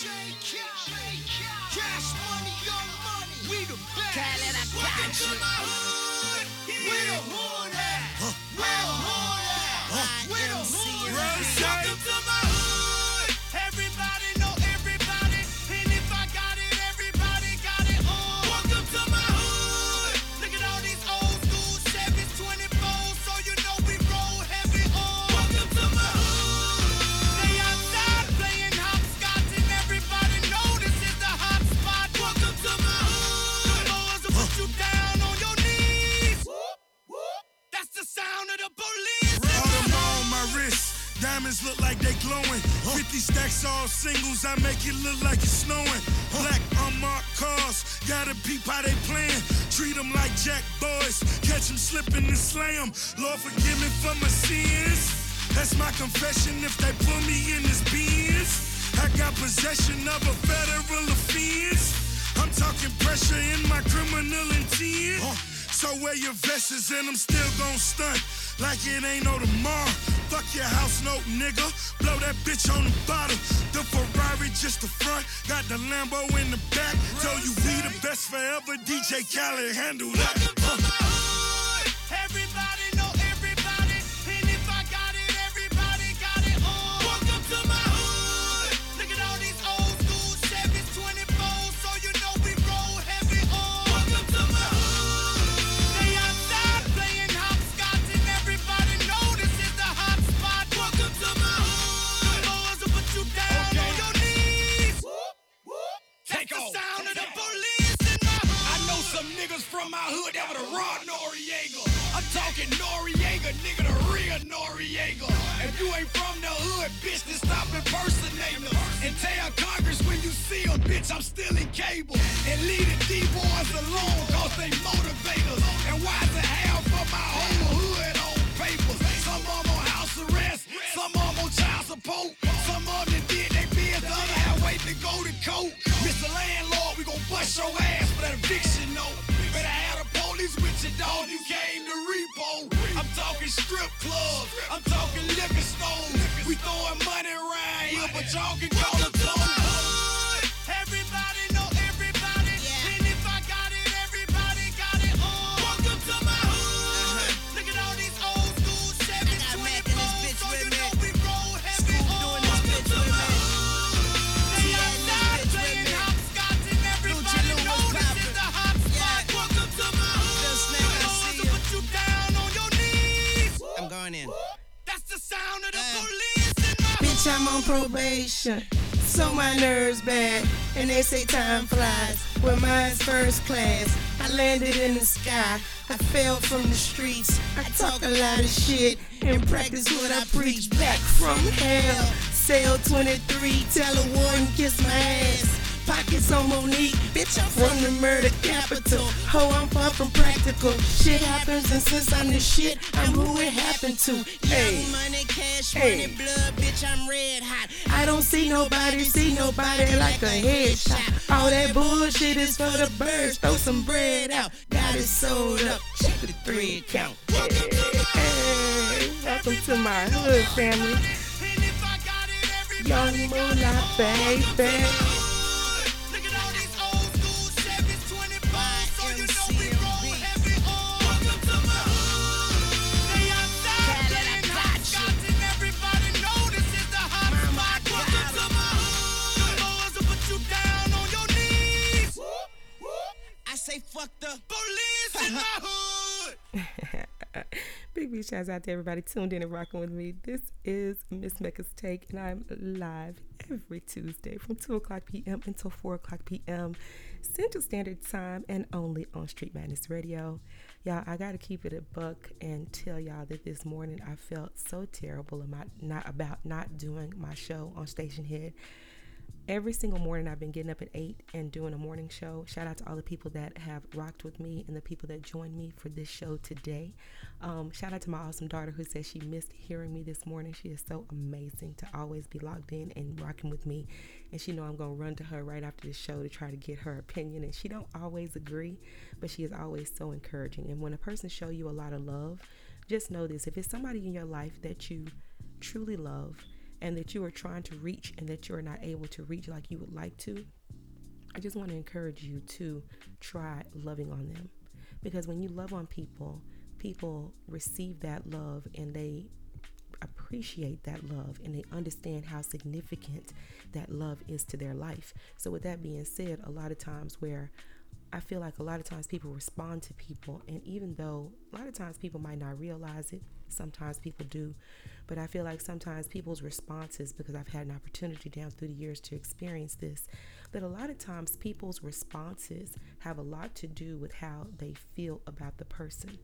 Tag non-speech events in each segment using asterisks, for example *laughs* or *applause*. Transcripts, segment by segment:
Cash money, young money. We the best. Khaled, I got Welcome to you. my hood. Jack boys, catch them slipping and slay 'em. Lord forgive me for my sins. That's my confession if they put me in this Benz. I got possession of a federal offense. I'm talking pressure in my criminal intent. So wear your vests and I'm still gon' stunt like it ain't no tomorrow. Fuck your house note, nigga. Blow that bitch on the bottom. The Ferrari just the front, got the Lambo in the back. Tell you we the best forever. DJ Khaled handle that. Everybody say time flies. Well, mine's first class. I landed in the sky. I fell from the streets. I talk a lot of shit and practice what I preach. Back from hell. Cell 23, tell a warden kiss my ass. Pockets on Monique, bitch, I'm from the murder capital. Ho, I'm far from practical. Shit happens, and since I'm the shit, I'm who it happened to. Hey. Money, cash Hey. money, blood, bitch, I'm red hot. I don't see nobody, see nobody like a headshot. All that bullshit is for the birds. Throw some bread out, got it sold up. Check the three account. Hey, welcome to my hood family. Young Moolah, baby. Shouts out to everybody tuned in and rocking with me. This is Miss Mecca's Take, and I'm live every Tuesday from 2 o'clock p.m. until 4 o'clock p.m. Central Standard Time and only on Street Madness Radio. Y'all, I got to keep it a buck and tell y'all that this morning I felt so terrible about not, about not doing my show on Stationhead every single morning I've been getting up at 8 and doing a morning show. Shout out to all the people that have rocked with me and the people that joined me for this show today. Um, shout out to my awesome daughter who says she missed hearing me this morning. She is so amazing to always be logged in and rocking with me. And she know I'm going to run to her right after the show to try to get her opinion. And she don't always agree, but she is always so encouraging. And when a person show you a lot of love, just know this. If it's somebody in your life that you truly love, and that you are trying to reach and that you're not able to reach like you would like to, I just want to encourage you to try loving on them. Because when you love on people, people receive that love and they appreciate that love and they understand how significant that love is to their life. So, with that being said, a lot of times where I feel like a lot of times people respond to people, and even though a lot of times people might not realize it, sometimes people do, but I feel like sometimes people's responses, because I've had an opportunity down through the years to experience this, that a lot of times people's responses have a lot to do with how they feel about the person.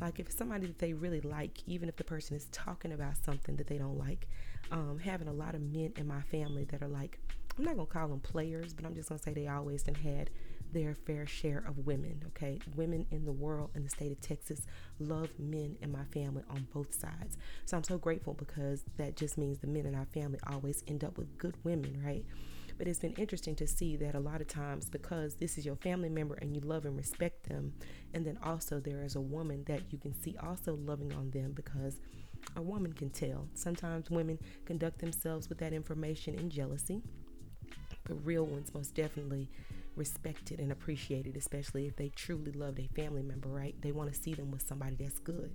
Like if somebody that they really like, even if the person is talking about something that they don't like, um, having a lot of men in my family that are like, I'm not gonna call them players, but I'm just gonna say they always done had their fair share of women. Okay, women in the world in the state of Texas love men in my family on both sides. So I'm so grateful because that just means the men in our family always end up with good women, right? But it's been interesting to see that a lot of times, because this is your family member and you love and respect them, and then also there is a woman that you can see also loving on them because a woman can tell. Sometimes women conduct themselves with that information in jealousy, but real ones most definitely respected and appreciated, especially if they truly love a family member, right? They want to see them with somebody that's good.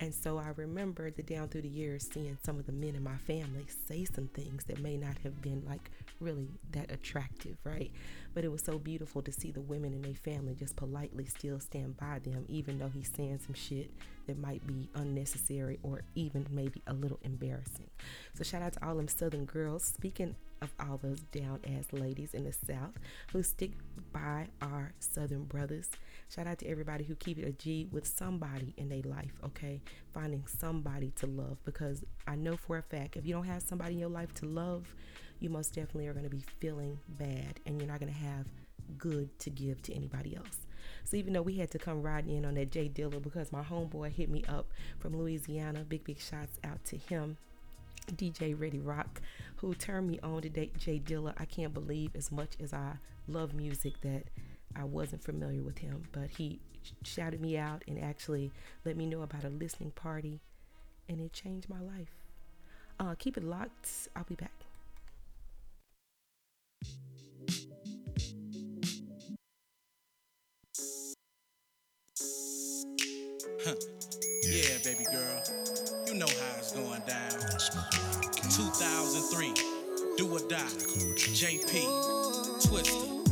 And so I remember the down through the years seeing some of the men in my family say some things that may not have been like really that attractive, right? But it was so beautiful to see the women in their family just politely still stand by them, even though he's saying some shit that might be unnecessary or even maybe a little embarrassing. So shout out to all them southern girls. Speaking of all those down ass ladies in the South who stick by our Southern brothers. Shout out to everybody who keep it a G with somebody in their life, okay? Finding somebody to love because I know for a fact if you don't have somebody in your life to love, you most definitely are going to be feeling bad and you're not going to have good to give to anybody else. So even though we had to come riding in on that J Dilla because my homeboy hit me up from Louisiana, big big shots out to him. DJ Ready Rock, who turned me on to J Dilla. I can't believe as much as I love music that I wasn't familiar with him, but he shouted me out and actually let me know about a listening party, and it changed my life. Uh, keep it locked. I'll be back. Die. JP. Twista.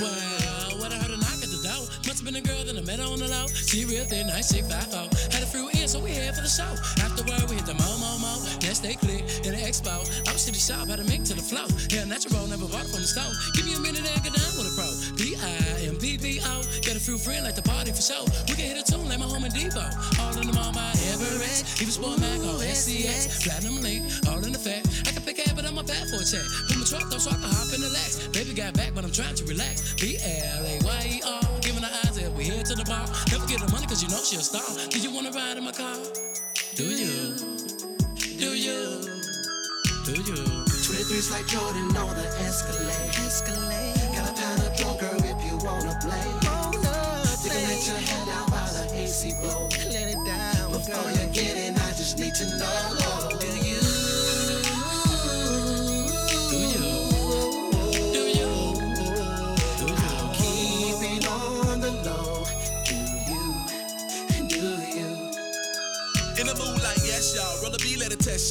Well, when I heard a knock at the door, must have been a girl that I met on the low. She real thin, nice, chick, five four. Had a few in, so we head for the show. Afterward, we hit the mo mo mo. Next day click in the expo. I was to the shop, had a mink to the flow. Yeah, natural, never bought from the stove. Give me a minute and get down with a pro. D I M B B O. Got a few friends like the party for show. We can hit a tune like my home in Depot. All in the mall by Everest. Even Sport Mac, all SCX. Platinum link, all in the fact. I can pick ahead, but I'm a bad for a check. Put my truck up so I can hop in the Lex. Baby got back, but I'm trying to relax. B L A Y E R. Giving her eyes as we head to the bar. Never get the money, cause you know she a star. Do you wanna ride in my car? Do you? Do you? Do you? 23's like Jordan on the Escalade. Escalade. Got a pound of dough, girl, if you wanna play. You can let your head out while the AC blow. Let it down. Before you get in, I just need to know.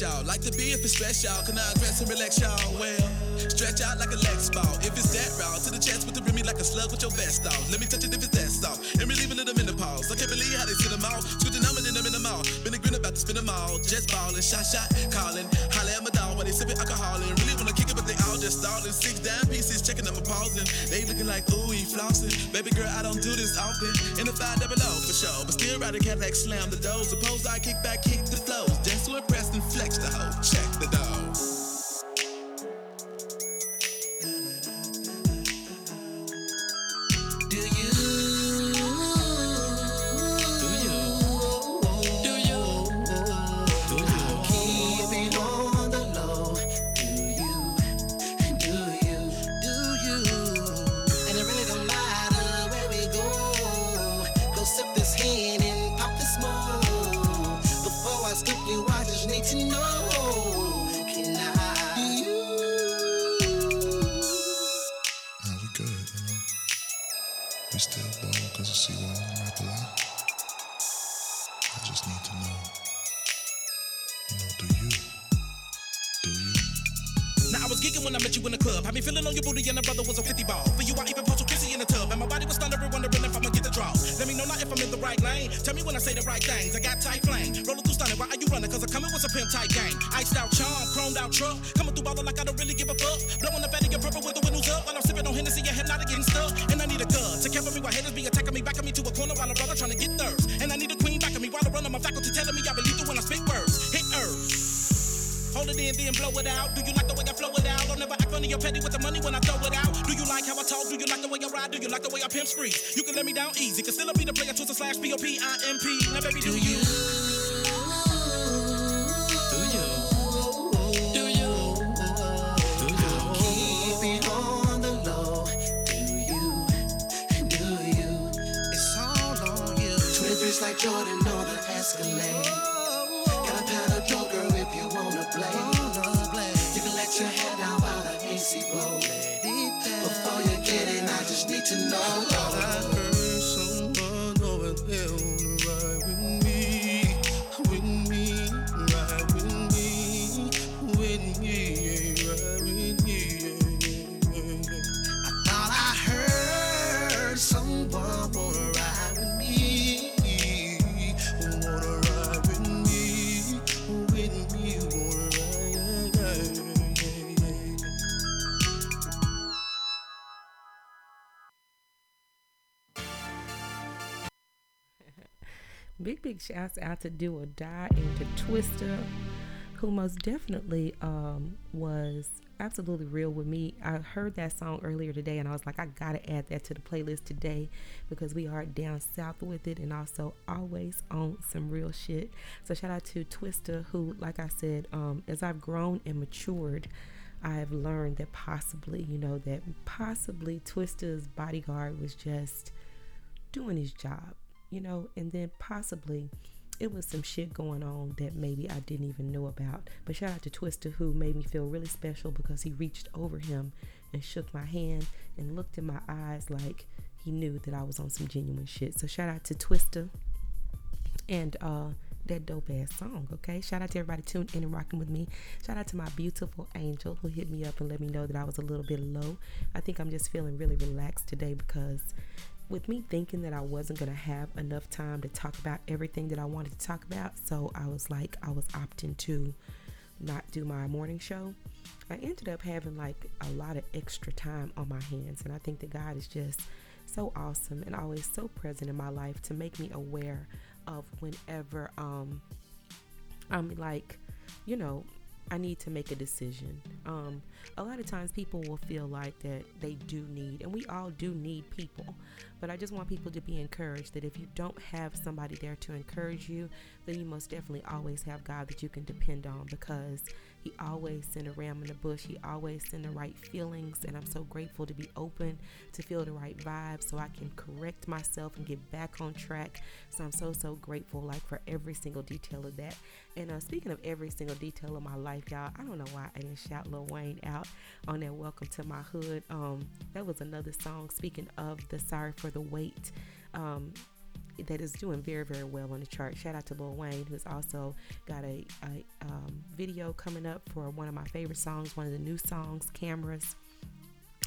Y'all. Like the B if it's special. Can I dress and relax y'all? Well, stretch out like a Lex ball. If it's that route, to the chest with the rimmy like a slug with your vest off. Let me touch it if it's that soft. And relieving it, them in the pause. I can't believe how they sit them out. Switching them and them in the mouth. Been a grin about to spin them all. Just ballin', shot, shot, callin'. Holla at my dog while they sippin' alcohol and really wanna kick it, but they all just stallin'. Six down pieces, checking them and pausing. They lookin' like, ooh, he flossin'. Baby girl, I don't do this often. In the five double O for sure. But still ride a Cadillac, slam the doors. Suppose I kick back, kick the flows. Just to impress flex the hoe. Check the dog. You in the club. Had me feeling on your booty and the brother was a 50 ball. For you, I even posted kissy in the tub. And my body was thundering, wondering if I'ma get the draw. Let me know now if I'm in the right lane. Tell me when I say the right things. I got tight flame. Rolling through stunning, why are you running? Cause I coming with a pimp tight gang. Iced out charm, chromed out truck. Coming through ballin' like I don't really give a fuck. Blowing the fatty and purple with the windows up. While I'm sipping on Hennessy, your head not getting stuck. And I need a gun to cover me while haters be attacking me. Backing me to a corner while a brother trying to get thirst. And I need a queen backing me while I run on my faculty telling me I believe through when I spit words. Hit it in, then blow it out. Do you like the way I flow it out? Don't never act funny or petty with the money when I throw it out. Do you like how I talk? Do you like the way I ride? Do you like the way I pimp spree? You can let me down easy. Can still be the player, Twista slash P O P I M P. Now, baby, do? Do you? Do you? Do you? Keep it on the low. Do you? Do you? It's all on you. Twin like Jordan on the Escalade. To know. Out to Do or Die and to Twista, who most definitely um, was absolutely real with me. I heard that song earlier today and I was like, I gotta add that to the playlist today because we are down south with it and also always on some real shit. So, shout out to Twista, who, like I said, um, as I've grown and matured, I've learned that possibly, you know, that possibly Twista's bodyguard was just doing his job, you know, and then possibly it was some shit going on that maybe I didn't even know about. But shout out to Twista who made me feel really special because he reached over him and shook my hand and looked in my eyes like he knew that I was on some genuine shit. So shout out to Twista and uh that dope ass song, okay? Shout out to everybody tuned in and rocking with me. Shout out to my beautiful angel who hit me up and let me know that I was a little bit low. I think I'm just feeling really relaxed today because with me thinking that I wasn't going to have enough time to talk about everything that I wanted to talk about, so I was like, I was opting to not do my morning show. I ended up having like a lot of extra time on my hands, and I think that God is just so awesome and always so present in my life to make me aware of whenever um I'm like, you know, I need to make a decision. Um, a lot of times people will feel like that they do need, and we all do need people, but I just want people to be encouraged that if you don't have somebody there to encourage you, then you most definitely always have God that you can depend on because He always send a ram in the bush. He always send the right feelings, and I'm so grateful to be open to feel the right vibe so I can correct myself and get back on track. So I'm so so grateful, like for every single detail of that. And uh, speaking of every single detail of my life, y'all, I don't know why I didn't shout Lil Wayne out on that "Welcome to My Hood." Um, that was another song. Speaking of the "Sorry for the Wait." Um, that is doing very very well on the chart. Shout out to Lil Wayne, who's also got a, a um, video coming up for one of my favorite songs, one of the new songs, "Cameras,"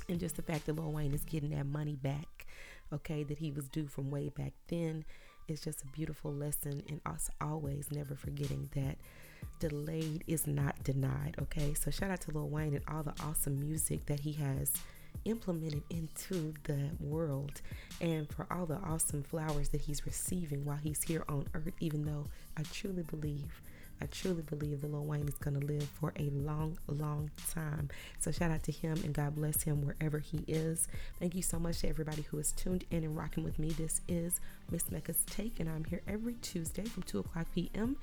and just the fact that Lil Wayne is getting that money back, okay, that he was due from way back then. It's just a beautiful lesson, and us always never forgetting that delayed is not denied. Okay, so shout out to Lil Wayne and all the awesome music that he has implemented into the world and for all the awesome flowers that he's receiving while he's here on earth even though I truly believe I truly believe that Lil Wayne is going to live for a long, long time. So shout out to him and God bless him wherever he is. Thank you so much to everybody who is tuned in and rocking with me. This is Miss Mecca's Take, and I'm here every Tuesday from 2 o'clock p.m.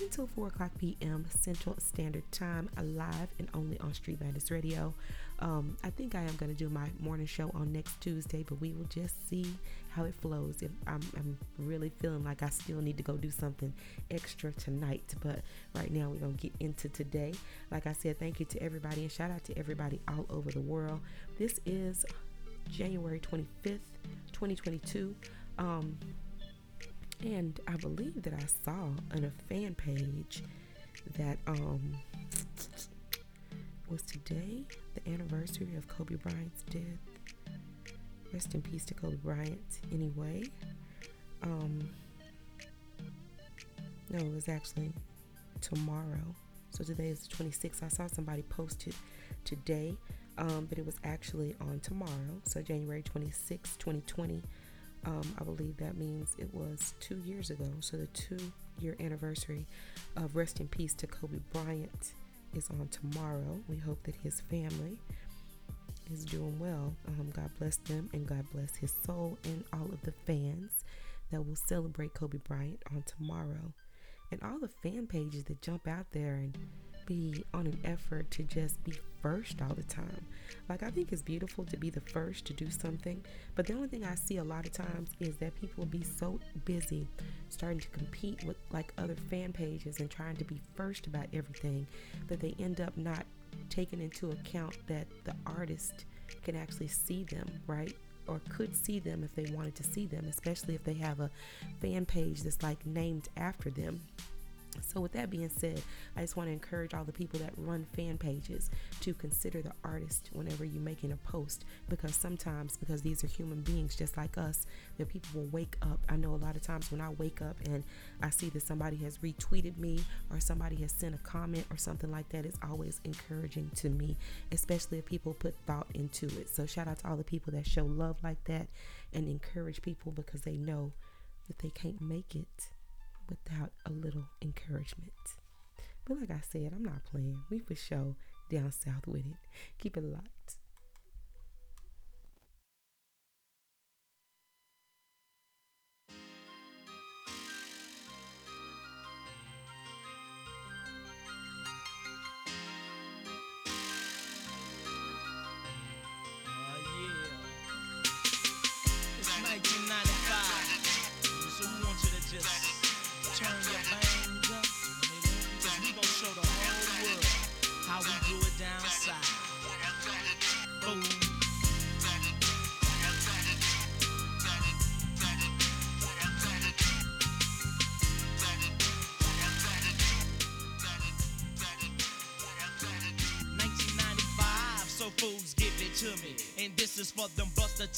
until 4 o'clock p.m. Central Standard Time, live and only on Street Madness Radio. Um, I think I am going to do my morning show on next Tuesday, but we will just see how it flows. If I'm, I'm really feeling like I still need to go do something extra tonight, but right now we're going to get into today. Like I said, thank you to everybody and shout out to everybody all over the world. This is January 25th, 2022. Um, and I believe that I saw on a fan page that um was today the anniversary of Kobe Bryant's death. Rest in peace to Kobe Bryant, anyway. Um, no, it was actually tomorrow. So today is the 26th. I saw somebody posted today, um, but it was actually on tomorrow. So January 26, 2020. Um, I believe that means it was two years ago. So the two year anniversary of Rest in Peace to Kobe Bryant is on tomorrow. We hope that his family is doing well. Um, God bless them and God bless his soul and all of the fans that will celebrate Kobe Bryant on tomorrow. And all the fan pages that jump out there and be on an effort to just be first all the time. Like, I think it's beautiful to be the first to do something, but the only thing I see a lot of times is that people be so busy starting to compete with like other fan pages and trying to be first about everything that they end up not taking into account that the artist can actually see them, right? Or could see them if they wanted to see them, especially if they have a fan page that's like named after them. So, with that being said, I just want to encourage all the people that run fan pages to consider the artist whenever you're making a post because sometimes, because these are human beings just like us, that people will wake up. I know a lot of times when I wake up and I see that somebody has retweeted me or somebody has sent a comment or something like that, it's always encouraging to me, especially if people put thought into it. So, shout out to all the people that show love like that and encourage people because they know that they can't make it without a little encouragement. But like I said, I'm not playing. We for sure down south with it. Keep it locked.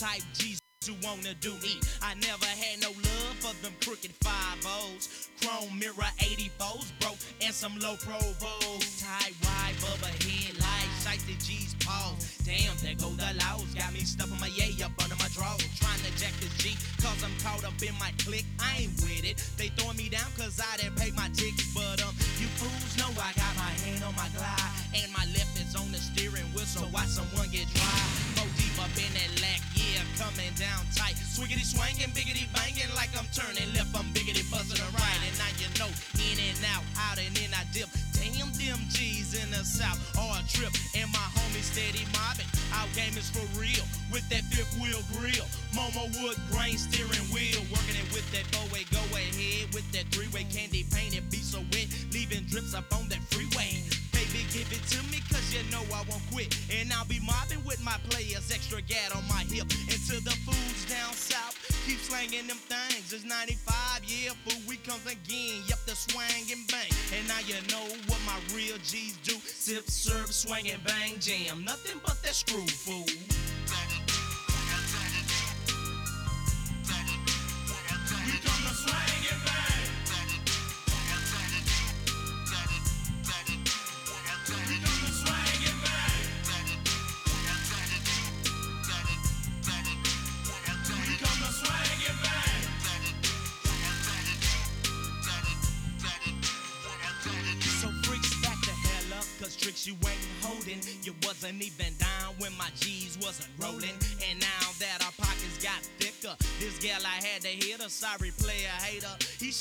Type G's who wanna do me. I never had no love for them crooked five O's. Chrome mirror 84s, bro, and some low provos. Tight wide bubba headlights, sight the G's pause. Damn, there go the laws. Got me stuffing my yay up under my drawers. Trying to jack this G, cause I'm caught up in my clique. I ain't with it. They throwing me down cause I didn't pay my tickets. But um, you fools know I got my hand on my glide. And my left is on the steering wheel, so watch someone get dry. Go deep up in that lack, yeah, coming down tight. Swiggity swangin', biggity bangin' like I'm turning left, I'm biggity buzzing to right. And now you know, in and out, out and in I dip. Damn, them G's in the south are a trip. And my homies steady mobbing. Our game is for real. With that fifth wheel grill. Momo wood grain steering wheel. Working it with that four way go ahead. With that three way candy painted be so wet. Leaving drips up on that freeway. Give it to me, cause you know I won't quit. And I'll be mobbing with my players, extra gat on my hip. And to the fools down south, keep slanging them things. It's 95, yeah, fool, we comes again. Yep, the swang and bang. And now you know what my real G's do. Sip, serve, swing and bang, jam. Nothing but that screw, fool.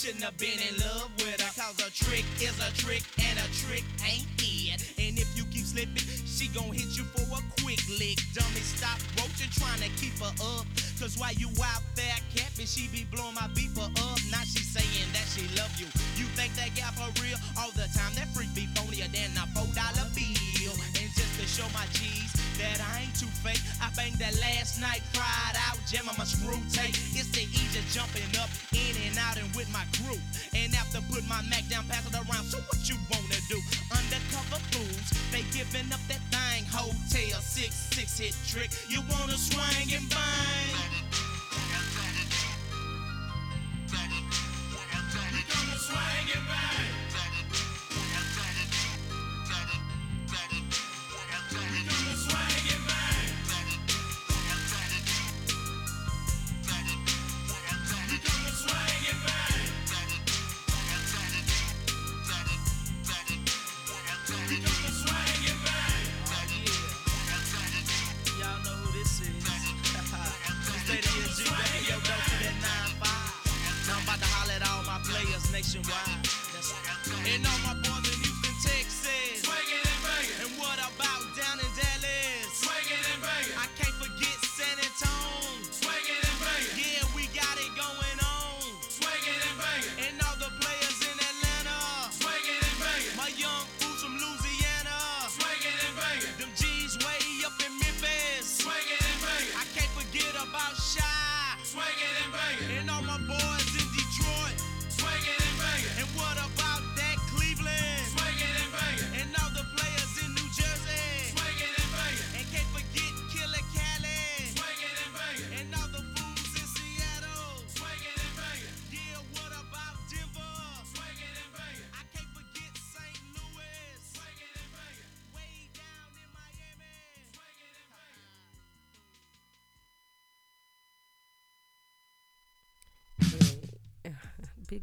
Shouldn't have been in love with her. Cause a trick is a trick, and a trick ain't it. And if you keep slipping, she gon' hit you for a quick lick. Dummy, stop roaching, trying to keep her up. Cause while you out there capping, she be blowing my beeper up. Now she saying that she love you. You think that gal for real? All the time, that freak be phonier than a four dollar bill. And just to show my G's I ain't too fake, I banged that last night, fried out, jamming my screw tape. It's the E just jumping up, in and out, and with my crew. And after put my Mac down, pass it around. So what you wanna do? Undercover fools They giving up that thing. Hotel six six hit trick. You wanna swing and bang? Swing and bang.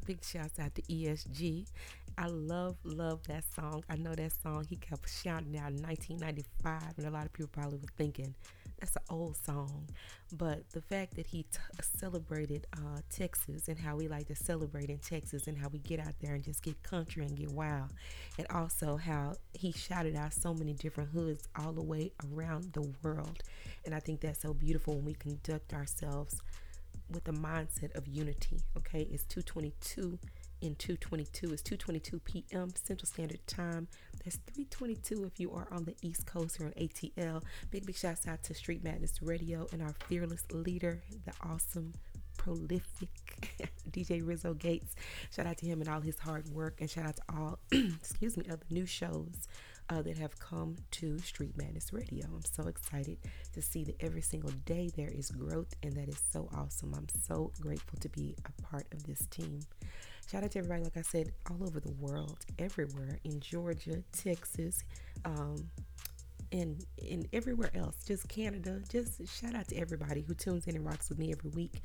Big shouts out to ESG. I love love that song. I know that song he kept shouting out in 1995, and a lot of people probably were thinking that's an old song. But the fact that he t- celebrated uh, Texas and how we like to celebrate in Texas and how we get out there and just get country and get wild, and also how he shouted out so many different hoods all the way around the world, and I think that's so beautiful when we conduct ourselves with the mindset of unity. Okay, it's 222 in 222. It's 222 p.m. Central Standard Time. That's 322 if you are on the East Coast or on ATL. Big big shouts out to Street Madness Radio and our fearless leader, the awesome prolific *laughs* DJ Rizzo Gates. Shout out to him and all his hard work, and shout out to all, *clears throat* excuse me, other new shows uh, that have come to Street Madness Radio. I'm so excited to see that every single day there is growth, and that is so awesome. I'm so grateful to be a part of this team. Shout out to everybody, like I said, all over the world, everywhere in Georgia, Texas, um, and and everywhere else, just Canada. Just shout out to everybody who tunes in and rocks with me every week.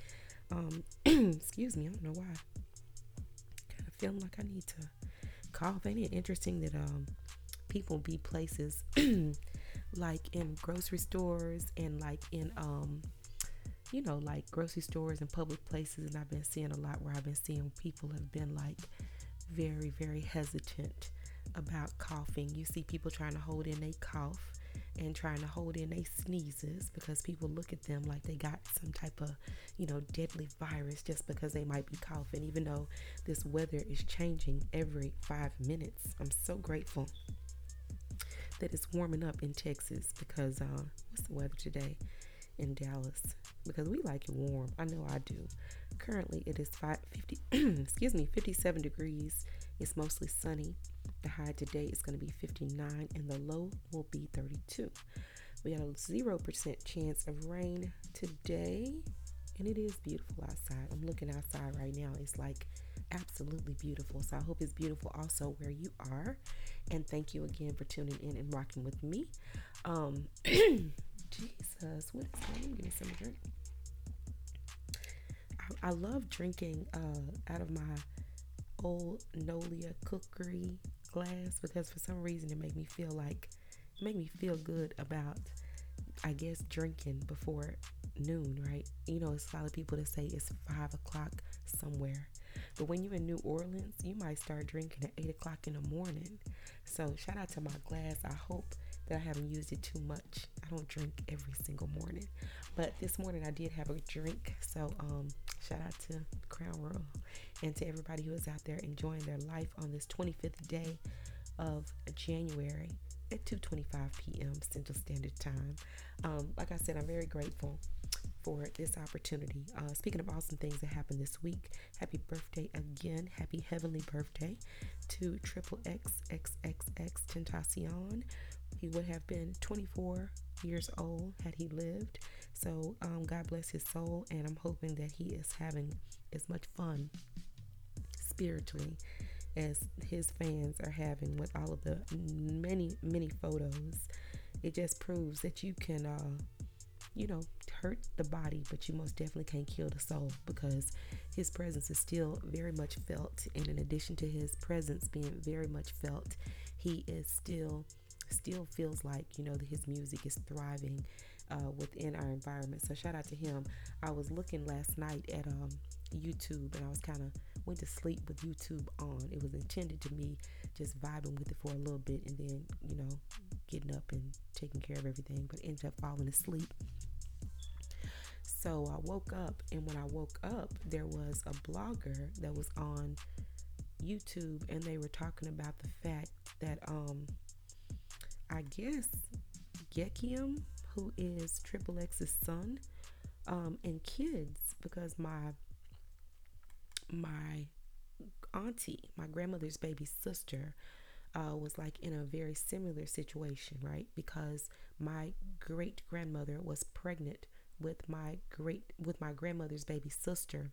Um, *clears throat* excuse me, I don't know why. Kind of feeling like I need to cough. Ain't it interesting that um people be places *clears throat* like in grocery stores and like in um you know like grocery stores and public places and I've been seeing a lot where I've been seeing people have been like very very hesitant about coughing. You see people trying to hold in a cough and trying to hold in they sneezes because people look at them like they got some type of, you know, deadly virus just because they might be coughing, even though this weather is changing every five minutes. I'm so grateful that it's warming up in Texas because uh, what's the weather today in Dallas? Because we like it warm. I know I do. Currently, it is five, 50, *clears throat* excuse me, 57 degrees. It's mostly sunny. The high today is going to be 59 and the low will be 32. We got a 0% chance of rain today and it is beautiful outside. I'm looking outside right now. It's like absolutely beautiful. So I hope it's beautiful also where you are. And thank you again for tuning in and rocking with me. Um, *clears throat* Jesus, what is going? Give me some drink. I, I love drinking uh, out of my old Nolia cookery glass because for some reason it made me feel like it made me feel good about I guess drinking before noon, right? You know, it's a lot of people that say it's five o'clock somewhere. But when you're in New Orleans, you might start drinking at eight o'clock in the morning. So shout out to my glass. I hope that I haven't used it too much. I don't drink every single morning. But this morning I did have a drink. So um shout out to Crown Royal and to everybody who is out there enjoying their life on this 25th day of January at 2:25 p.m. Central Standard Time. Um, like I said, I'm very grateful for this opportunity. Uh, speaking of awesome things that happened this week, happy birthday again, happy heavenly birthday to Triple X Tentacion. He would have been 24 years old had he lived. So um, God bless his soul, and I'm hoping that he is having as much fun spiritually as his fans are having with all of the many, many photos. It just proves that you can, uh, you know, hurt the body, but you most definitely can't kill the soul because his presence is still very much felt. And in addition to his presence being very much felt, he is still, still feels like, you know, his music is thriving uh, within our environment. So shout out to him. I was looking last night at um, YouTube and I was kind of went to sleep with YouTube on. It was intended to me just vibing with it for a little bit and then, you know, getting up and taking care of everything, but ended up falling asleep. So I woke up, and when I woke up, there was a blogger that was on YouTube, and they were talking about the fact that, um, I guess Gekyume, who is Triple X's son, um, and kids, because my my auntie, my grandmother's baby sister, uh, was like in a very similar situation, right? Because my great grandmother was pregnant with my great with my grandmother's baby sister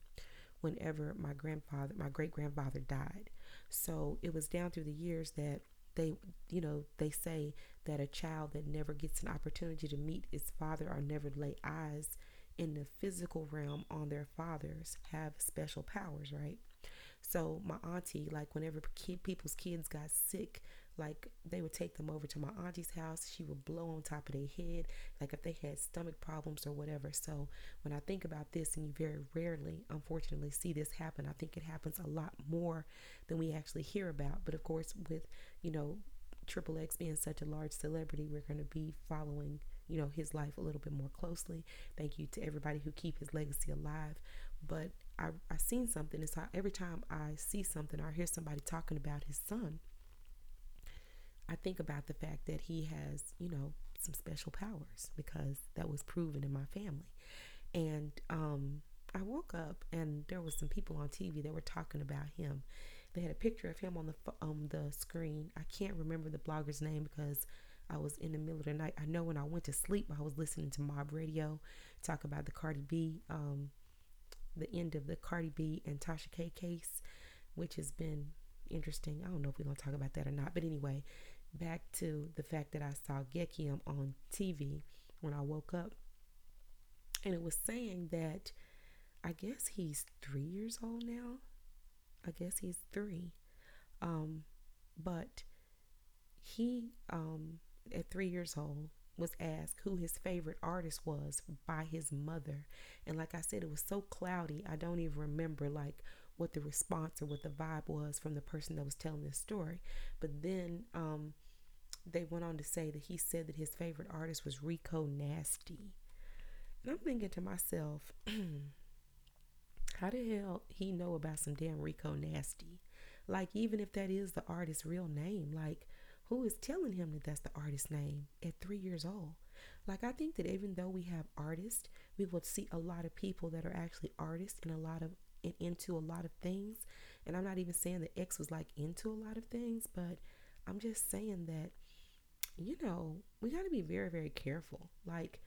whenever my grandfather, my great grandfather died. So it was down through the years that they, you know, they say that a child that never gets an opportunity to meet its father or never lay eyes in the physical realm on their fathers have special powers, right? So my auntie, like whenever kid, people's kids got sick, like they would take them over to my auntie's house. She would blow on top of their head, like if they had stomach problems or whatever. So when I think about this, and you very rarely, unfortunately, see this happen, I think it happens a lot more than we actually hear about. But of course, with you know Triple X being such a large celebrity, we're going to be following, you know, his life a little bit more closely. Thank you to everybody who keep his legacy alive. But I I seen something. It's how every time I see something or hear somebody talking about his son, I think about the fact that he has, you know, some special powers because that was proven in my family. And um, I woke up and there was some people on TV that were talking about him. They had a picture of him on the on the screen. I can't remember the blogger's name because I was in the middle of the night. I know when I went to sleep, I was listening to Mob Radio talk about the Cardi B, um, the end of the Cardi B and Tasha K case, which has been interesting. I don't know if we're gonna talk about that or not, but anyway, back to the fact that I saw Gekyume on TV when I woke up, and it was saying that I guess he's three years old now. I guess he's three. Um, but he, um, at three years old, was asked who his favorite artist was by his mother. And like I said, it was so cloudy, I don't even remember like what the response or what the vibe was from the person that was telling this story. But then um, they went on to say that he said that his favorite artist was Rico Nasty. And I'm thinking to myself, *clears throat* how the hell he know about some damn Rico Nasty? Like, even if that is the artist's real name, like, who is telling him that that's the artist's name at three years old? Like, I think that even though we have artists, we will see a lot of people that are actually artists and a lot of and into a lot of things. And I'm not even saying that X was like into a lot of things, but I'm just saying that, you know, we got to be very, very careful. Like,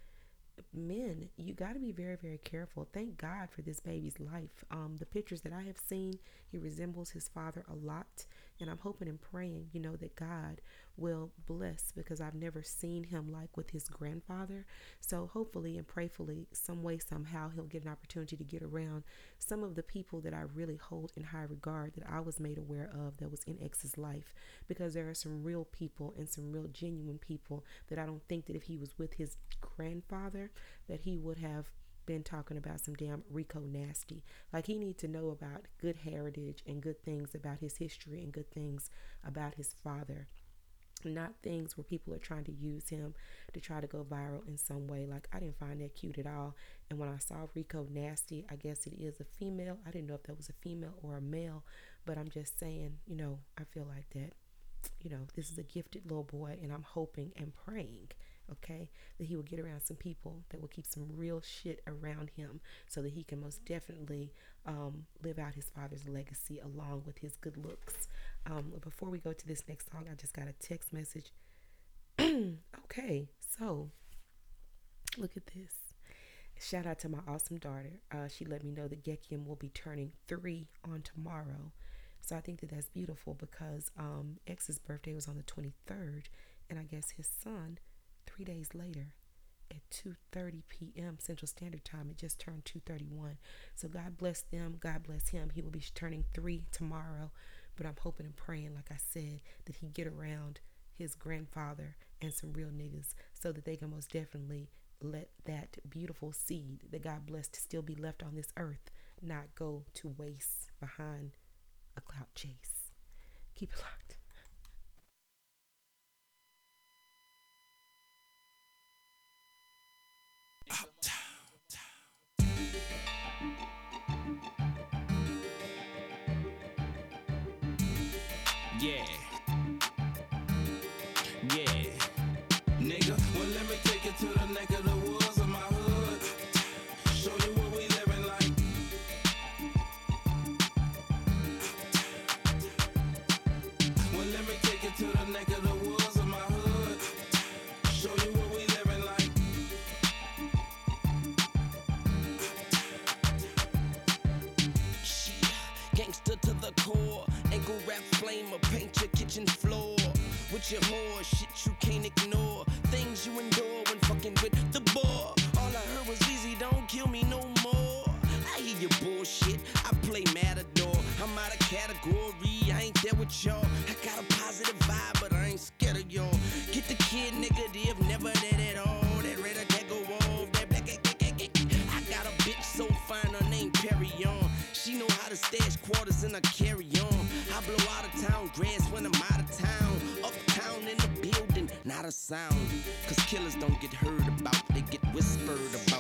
men, you got to be very, very careful. Thank God for this baby's life. Um, the pictures that I have seen, he resembles his father a lot, and I'm hoping and praying, you know, that God will bless because I've never seen him like with his grandfather. So hopefully and prayfully, some way, somehow, he'll get an opportunity to get around some of the people that I really hold in high regard that I was made aware of that was in X's life because there are some real people and some real genuine people that I don't think that if he was with his grandfather that he would have been talking about some damn Rico nasty. Like he needs to know about good heritage and good things about his history and good things about his father. Not things where people are trying to use him to try to go viral in some way. Like I didn't find that cute at all. And when I saw Rico nasty, I guess it is a female. I didn't know if that was a female or a male, but I'm just saying, you know, I feel like that, you know, this is a gifted little boy, and I'm hoping and praying okay? That he will get around some people that will keep some real shit around him so that he can most definitely um, live out his father's legacy along with his good looks. Um, before we go to this next song, I just got a text message. *clears throat* okay, so look at this. Shout out to my awesome daughter. Uh, she let me know that Gekyume will be turning three on tomorrow. So I think that that's beautiful because um, X's birthday was on the 23rd, and I guess his son three days later at 2.30 p.m. Central Standard Time. It just turned 2.31. So God bless them. God bless him. He will be turning three tomorrow. But I'm hoping and praying, like I said, that he get around his grandfather and some real niggas so that they can most definitely let that beautiful seed that God blessed to still be left on this earth not go to waste behind a cloud chase. Keep it locked. out. dungeon floor. With your horse, shit you can't ignore. Things you endure sound. Cause killers don't get heard about, they get whispered about.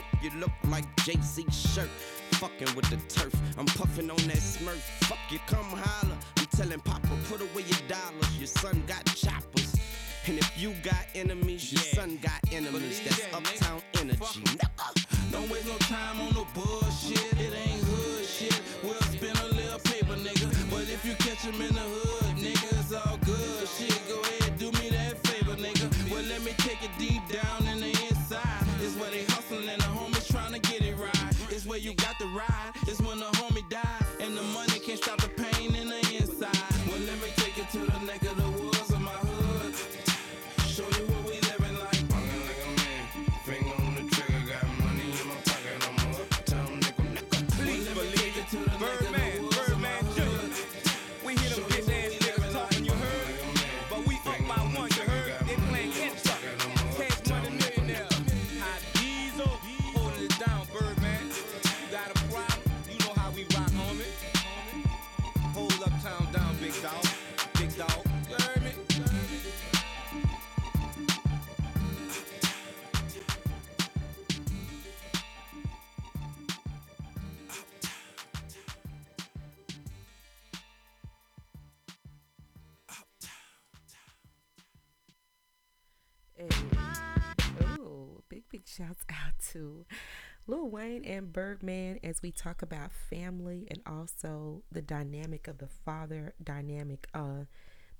work, you look like Jay Z shirt. Fucking with the turf, I'm puffing on that smurf. Fuck you, come holler. I'm telling Papa, put away your dollars. Your son got choppers. And if you got enemies, your yeah. son got enemies. Believe That's that, uptown nigga. energy. Fuck. Don't waste no time on no bullshit. It ain't hood shit. We'll spend a little paper, nigga. But if you catch him in the hood, Lil Wayne and Birdman as we talk about family and also the dynamic of the father dynamic, uh,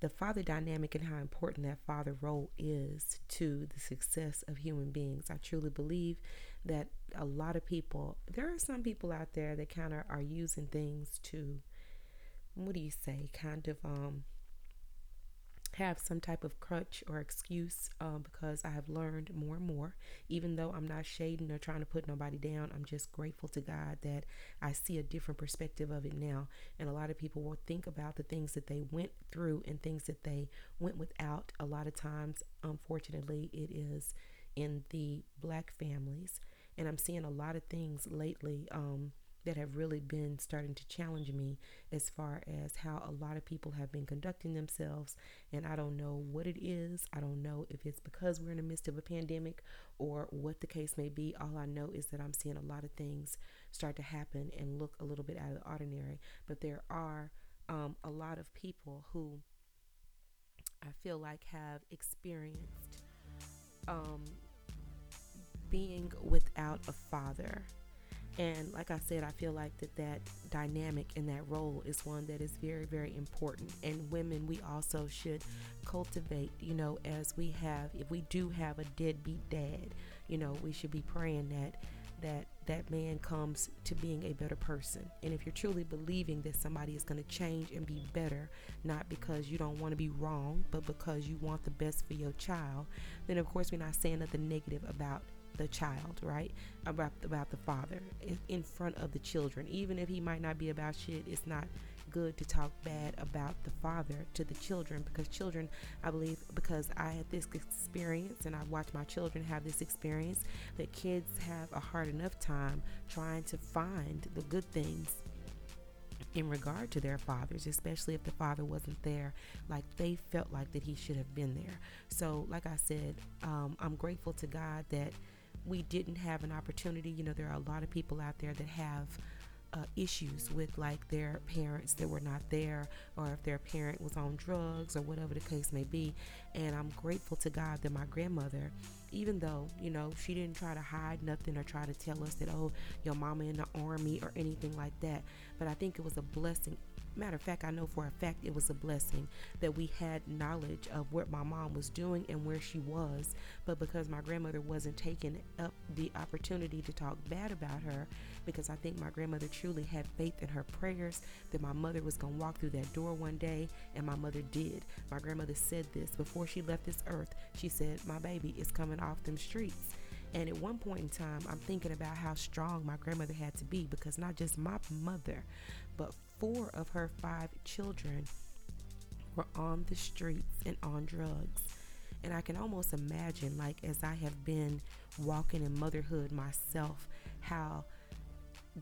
the father dynamic and how important that father role is to the success of human beings. I truly believe that a lot of people, there are some people out there that kind of are using things to, what do you say, kind of um, have some type of crutch or excuse um, because I have learned more and more. Even though I'm not shading or trying to put nobody down, I'm just grateful to God that I see a different perspective of it now. And a lot of people will think about the things that they went through and things that they went without. A lot of times, unfortunately, it is in the black families. And I'm seeing a lot of things lately. Um, that have really been starting to challenge me as far as how a lot of people have been conducting themselves. And I don't know what it is. I don't know if it's because we're in the midst of a pandemic or what the case may be. All I know is that I'm seeing a lot of things start to happen and look a little bit out of the ordinary. But there are um, a lot of people who I feel like have experienced um, being without a father and like I said, I feel like that that dynamic in that role is one that is very, very important. And women, we also should cultivate, you know, as we have, if we do have a deadbeat dad, you know, we should be praying that that that man comes to being a better person. And if you're truly believing that somebody is going to change and be better, not because you don't want to be wrong, but because you want the best for your child, then of course we're not saying nothing negative about the child, right? About about the father in, front of the children. Even if he might not be about shit, it's not good to talk bad about the father to the children because children, I believe, because I had this experience and I've watched my children have this experience, that kids have a hard enough time trying to find the good things in regard to their fathers, especially if the father wasn't there, like they felt like that he should have been there. So, like I said, um, I'm grateful to God that we didn't have an opportunity. You know, there are a lot of people out there that have uh, issues with like their parents that were not there, or if their parent was on drugs, or whatever the case may be. And I'm grateful to God that my grandmother, even though you know she didn't try to hide nothing or try to tell us that oh your mama in the army or anything like that, but I think it was a blessing Matter of fact, I know for a fact it was a blessing that we had knowledge of what my mom was doing and where she was. But because my grandmother wasn't taking up the opportunity to talk bad about her, because I think my grandmother truly had faith in her prayers that my mother was going to walk through that door one day, and my mother did. My grandmother said this before she left this earth. She said, My baby is coming off them streets. And at one point in time, I'm thinking about how strong my grandmother had to be because not just my mother, but four of her five children were on the streets and on drugs. And I can almost imagine, like, as I have been walking in motherhood myself, how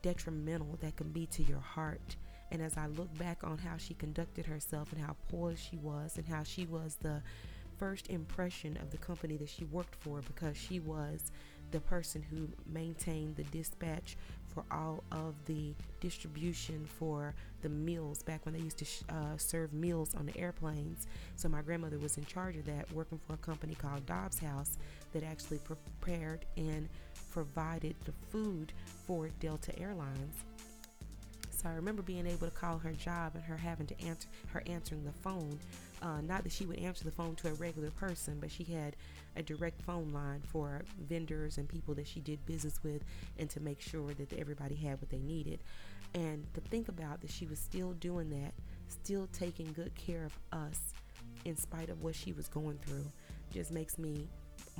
detrimental that can be to your heart. And as I look back on how she conducted herself and how poised she was, and how she was the first impression of the company that she worked for because she was the person who maintained the dispatch for all of the distribution for the meals back when they used to sh- uh, serve meals on the airplanes. So my grandmother was in charge of that, working for a company called Dobbs House that actually prepared and provided the food for Delta Airlines. So I remember being able to call her job and her having to answer her answering the phone. Uh, not that she would answer the phone to a regular person, but she had a direct phone line for vendors and people that she did business with, and to make sure that everybody had what they needed. And to think about that she was still doing that, still taking good care of us in spite of what she was going through, just makes me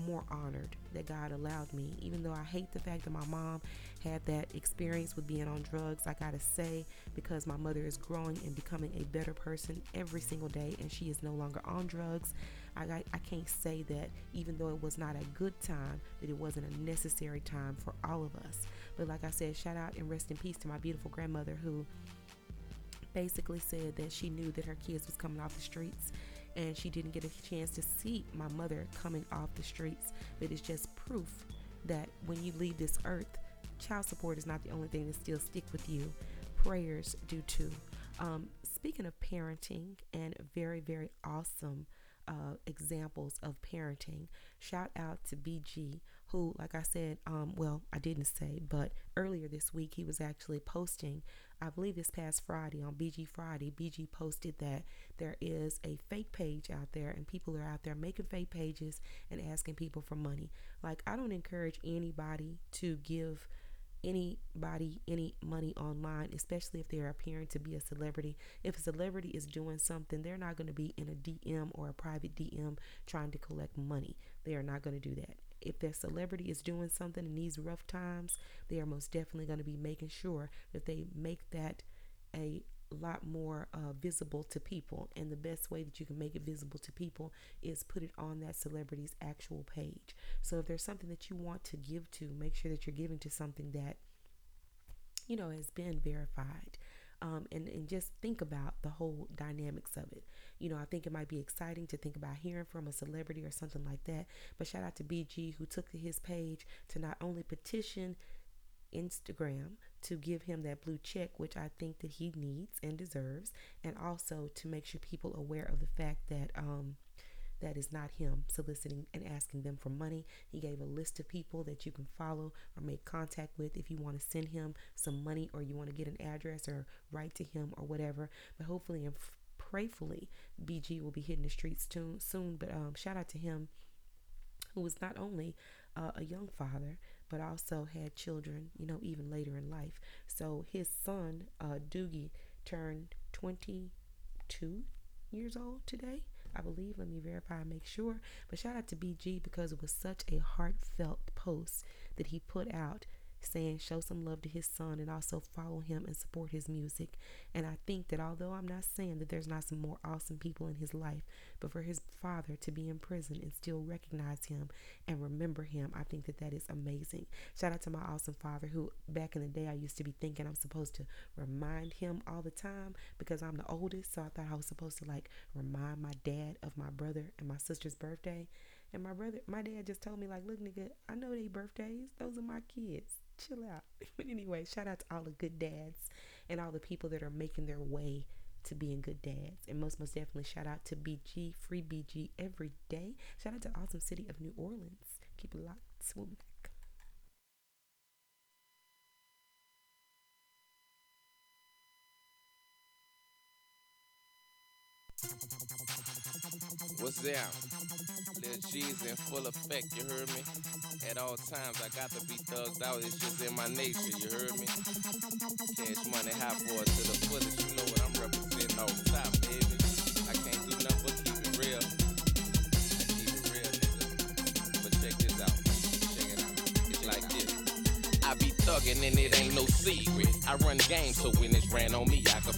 more honored that God allowed me. Even though I hate the fact that my mom had that experience with being on drugs, I gotta say, because my mother is growing and becoming a better person every single day and she is no longer on drugs. I, I, can't say that even though it was not a good time, that it wasn't a necessary time for all of us. But like I said, shout out and rest in peace to my beautiful grandmother who basically said that she knew that her kids was coming off the streets and she didn't get a chance to see my mother coming off the streets. But it's just proof that when you leave this earth, child support is not the only thing that still stick with you. Prayers do too. Um, speaking of parenting and very, very awesome uh, examples of parenting, shout out to BG who, like I said, um, well, I didn't say, but earlier this week he was actually posting, I believe this past Friday on BG Friday, BG posted that there is a fake page out there and people are out there making fake pages and asking people for money. Like, I don't encourage anybody to give anybody any money online, especially if they're appearing to be a celebrity. If a celebrity is doing something, they're not going to be in a DM or a private DM trying to collect money. They are not going to do that. If their celebrity is doing something in these rough times, they are most definitely going to be making sure that they make that a lot more uh, visible to people. And the best way that you can make it visible to people is put it on that celebrity's actual page. So if there's something that you want to give to, make sure that you're giving to something that, you know, has been verified. Um, and, and just think about the whole dynamics of it. You know, I think it might be exciting to think about hearing from a celebrity or something like that. But shout out to BG who took to his page to not only petition Instagram to give him that blue check, which I think that he needs and deserves, and also to make sure people are aware of the fact that um, that is not him soliciting and asking them for money. He gave a list of people that you can follow or make contact with if you want to send him some money or you want to get an address or write to him or whatever. But hopefully and prayfully, BG will be hitting the streets soon. soon. But um, shout out to him, who is not only uh, a young father but also had children, you know, even later in life. So his son, uh, Doogie, turned 22 years old today, I believe. Let me verify and make sure. But shout out to BG because it was such a heartfelt post that he put out saying show some love to his son and also follow him and support his music. And I think that although I'm not saying that there's not some more awesome people in his life, but for his father to be in prison and still recognize him and remember him, I think that that is amazing. Shout out to my awesome father who back in the day I used to be thinking I'm supposed to remind him all the time because I'm the oldest, so I thought I was supposed to like remind my dad of my brother and my sister's birthday. And my brother, my dad just told me, like, look, nigga, I know they birthdays. Those are my kids. Chill out. *laughs* But anyway, shout out to all the good dads and all the people that are making their way to being good dads. And most, most definitely shout out to BG, free BG every day. Shout out to awesome city of New Orleans. Keep it locked. Swoop back. What's down? Lil G's in full effect, you heard me? At all times, I got to be thugged out, it's just in my nature, you heard me? Cash money, hot boy to the fullest, you know what I'm representing the top, baby. I can't do nothing but keep it real. I keep it real, nigga. But check this out, check it out. It's like this. I be thuggin' and it ain't no secret. I run games, so when it's ran on me, I can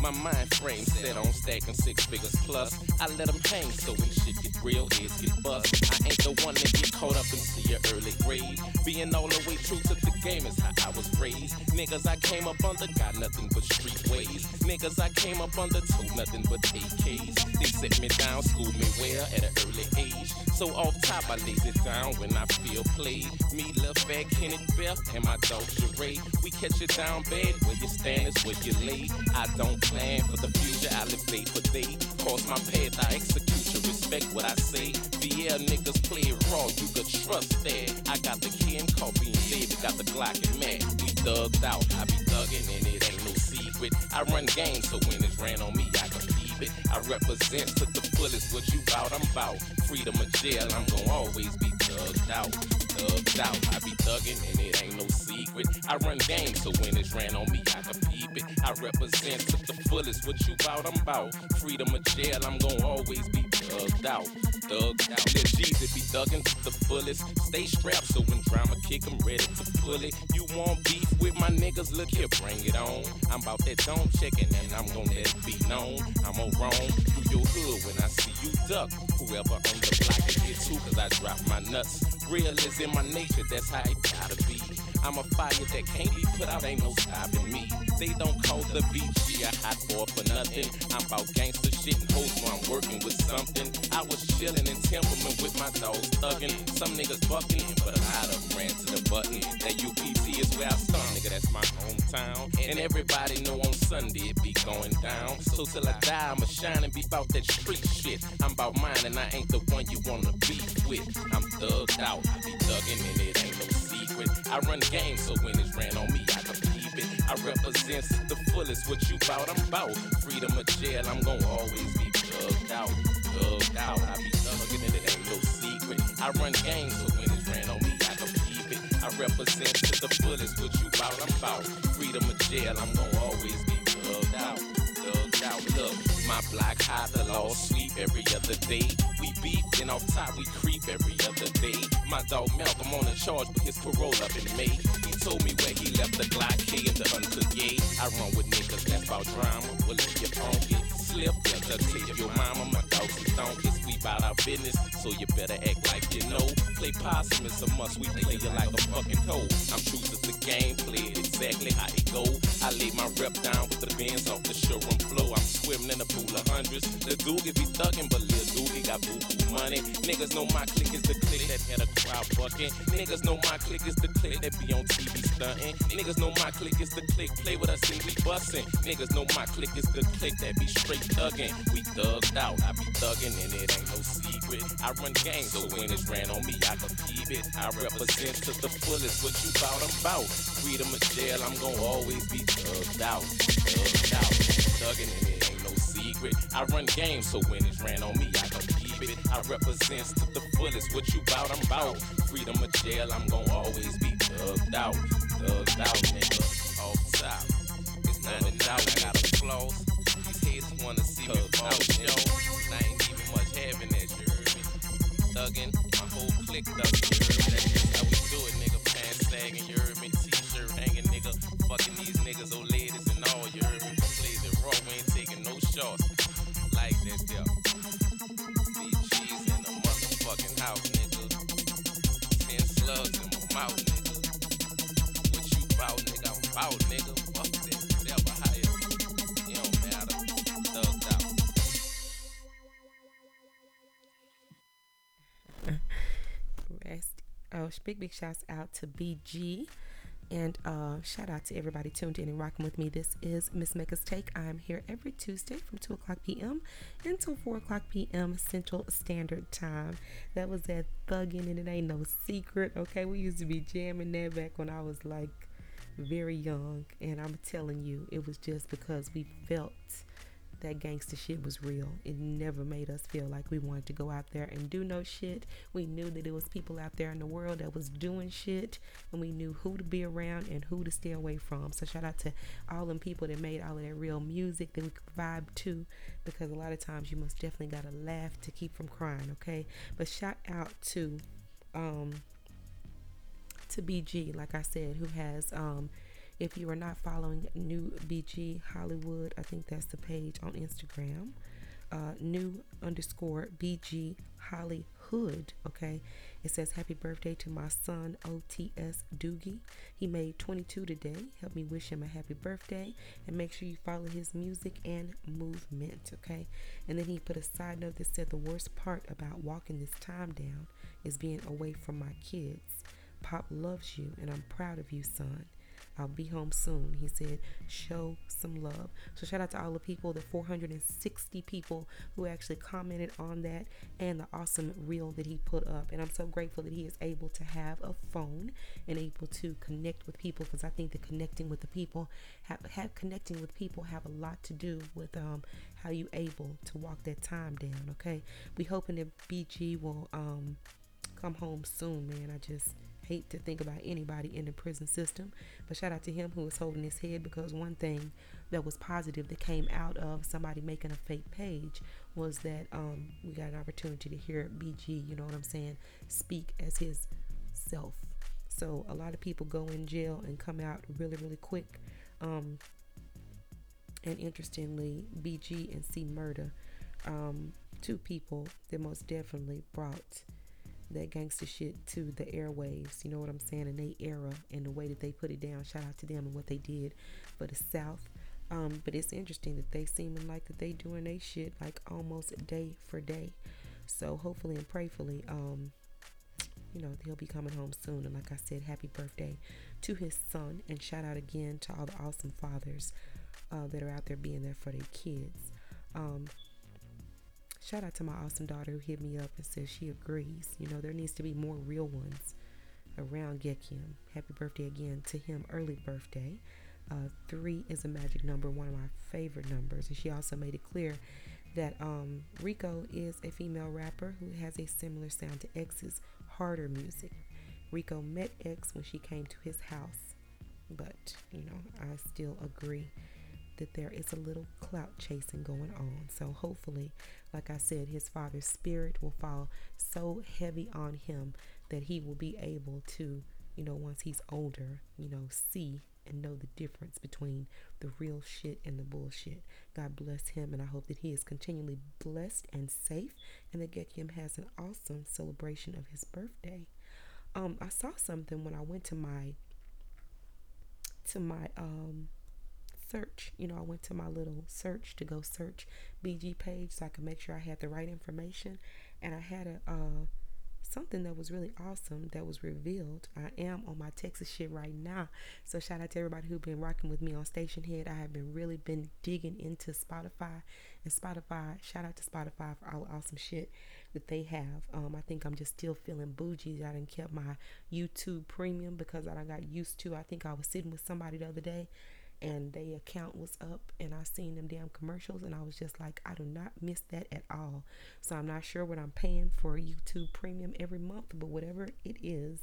My mind frame set on stacking six figures plus. I let them hang, so when shit get real, heads get bust. I ain't the one that get caught up and see your early grade. Being all the way true to the game is how I was raised. Niggas I came up under got nothing but street ways. Niggas I came up under told nothing but AKs. They set me down, schooled me well at an early age. So off top, I lays it down when I feel played. Me, Lil Fat, Kenneth Bell, and my dog Sheree. We catch it down bad, where you stand is where you lay. I don't plan for the future, I live day for day. Cross my path, I execute you respect what I say. VL niggas play it raw, you could trust that. I got the and coffee and baby, got the Glock and man. We thugged out, I be thugging and it ain't no secret. I run games, so when it's ran on me, I can it. I represent to the fullest what you bout, I'm bout. Freedom of jail, I'm gon' always be thugged out. Thugged out, I be thugging and it ain't no secret. I run games, so when it's ran on me, I can keep it. I represent to the fullest what you bout, I'm bout. Freedom of jail, I'm gon' always be thugged out. Thugged out. Let Jesus be thugging to the fullest. Stay strapped so when drama kick, I'm ready to pull it. You want beef with my niggas? Look here, bring it on. I'm about that dome checking and I'm gon' let it be known. I'm roam through your hood when I see you duck. Whoever on the block can get too, cause I drop my nuts. Real is in my nature, that's how it gotta be. I'm a fire that can't be put out, ain't no stopping me. They don't call the BG a hot boy for nothing. I'm about gangster shit and hoes when I'm working with something. I was chillin' in Timberman with my dogs thuggin'. Some niggas buckin', but a lot of ran to the button. That UPC is where I start. Nigga, that's my hometown. And everybody know on Sunday it be going down. So till I die, I'ma shine and be about that street shit. I'm about mine and I ain't the one you wanna be with. I'm thugged out, I be thugging and it ain't no secret. I run the game, so when it's ran on me, I can keep it. I represent the fullest what you bout, I'm bout. Freedom of jail, I'm gonna always be thugged out, thugged out. I be thugging it ain't no secret. I run game, so when it's ran on me, I can keep it. I represent the fullest what you bout, I'm bout. Freedom of jail, I'm gonna always be thugged out, thugged out. Look, my block high, the law sweep every other day. We beef, then off top we creep every other day. My dog Malcolm on a charge, but his parole up in May. He told me where he left the Glock K and the uncooked yay. I run with niggas that's about drama. Well, if you funky, slip, yeah, just tell your mama. My dogs is donkeys, we bout our business, so you better act like you know. Play possum is a must, we play you like a fucking hoe. I'm true to the game, play it exactly how it go. I lay my rep down with the bins off the showroom floor. I'm swimming in a pool of hundreds. The Doogie be thuggin', but Lil Doogie got boo boo money. Niggas know my clique is the clique that had a crowd bucking. Niggas know my clique is the clique that be on TV stunting. Niggas know my clique is the clique, play with us and we bustin'. Niggas know my clique is the clique that be straight thuggin'. We thugged out, I be thuggin' and it ain't no secret. I run games, so when it's ran on me, I can keep it. I represent to the fullest what you bout, I'm bout. Freedom of jail, I'm gonna always be thugged out, thugged out. Thuggin' and it ain't no secret. I run games, so when it's ran on me, I can keep it. I represent to the fullest what you bout, I'm bout. Freedom of jail, I'm gonna always be thugged out, thugged out, nigga. Off top, it's 99, I got a floss. These haters wanna see me fall, yo. Thuggin', my whole clique thuggin', Oh, big big shouts out to BG. And uh, shout out to everybody tuned in and rocking with me. This is Miss Mecca's Take. I'm here every Tuesday from 2 o'clock p.m. until 4 o'clock p.m. Central Standard Time. That was that thugging and it ain't no secret. Okay, we used to be jamming that back when I was like very young. And I'm telling you, it was just because we felt that gangster shit was real. It never made us feel like we wanted to go out there and do no shit. We knew that it was people out there in the world that was doing shit, and we knew who to be around and who to stay away from. So shout out to all them people that made all of that real music that we could vibe to, because a lot of times you most definitely gotta laugh to keep from crying. Okay, but shout out to um to BG, like I said, who has um if you are not following New BG Hollywood, I think that's the page on Instagram. Uh, new underscore BG Hollywood. Okay, it says happy birthday to my son OTS Doogie. He made 22 today. Help me wish him a happy birthday and make sure you follow his music and movement. Okay, and then he put a side note that said the worst part about walking this time down is being away from my kids. Pop loves you, and I'm proud of you, son. I'll be home soon. He said, show some love. So shout out to all the people, the 460 people who actually commented on that and the awesome reel that he put up. And I'm so grateful that he is able to have a phone and able to connect with people because I think that connecting with the people, have, have connecting with people have a lot to do with um, how you able to walk that time down. Okay. We hoping that BG will um, come home soon, man. I just hate to think about anybody in the prison system. But shout out to him who was holding his head because one thing that was positive that came out of somebody making a fake page was that um, we got an opportunity to hear BG, you know what I'm saying, speak as his self. So a lot of people go in jail and come out really, really quick. Um, and interestingly, BG and C Murder, um, two people that most definitely brought that gangster shit to the airwaves. You know what I'm saying? In they era and the way that they put it down. Shout out to them and what they did for the South. Um, but it's interesting that they seeming like that they doing they shit like almost day for day. So hopefully and prayfully, um, you know, he'll be coming home soon. And like I said, happy birthday to his son. And shout out again to all the awesome fathers uh, that are out there being there for their kids. Um, shout out to my awesome daughter who hit me up and says she agrees. You know, there needs to be more real ones around Gekyume. Happy birthday again to him, early birthday. Uh, three is a magic number, one of my favorite numbers. And she also made it clear that um, Rico is a female rapper who has a similar sound to X's harder music. Rico met X when she came to his house, but you know, I still agree that there is a little clout chasing going on. So hopefully, like I said, his father's spirit will fall so heavy on him that he will be able to, you know, once he's older, you know, see and know the difference between the real shit and the bullshit. God bless him, and I hope that he is continually blessed and safe, and that Gekyume has an awesome celebration of his birthday. Um, I saw something when I went to my to my um search. You know, I went to my little search to go search BG page so I could make sure I had the right information, and I had a uh something that was really awesome that was revealed. I am on my Texas shit right now. So shout out to everybody who's been rocking with me on Stationhead. I have been really been digging into Spotify and Spotify. Shout out to Spotify for all the awesome shit that they have. Um, I think I'm just still feeling bougie. I didn't kept my YouTube premium because I got used to. I think I was sitting with somebody the other day and their account was up and I seen them damn commercials and I was just like, I do not miss that at all. So I'm not sure what I'm paying for YouTube premium every month, but whatever it is,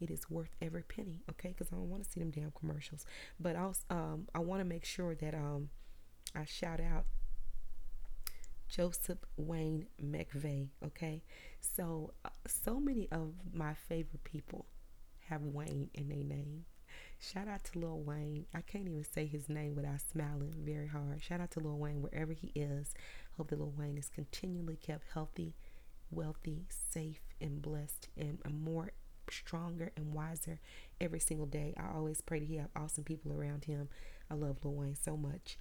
it is worth every penny, okay? Because I don't want to see them damn commercials. But also, um, I want to make sure that um, I shout out Joseph Wayne McVey, okay? So, uh, so many of my favorite people have Wayne in their name. Shout out to Lil Wayne. I can't even say his name without smiling very hard. Shout out to Lil Wayne wherever he is. Hope that Lil Wayne is continually kept healthy, wealthy, safe, and blessed, and more stronger and wiser every single day. I always pray that he have awesome people around him. I love Lil Wayne so much.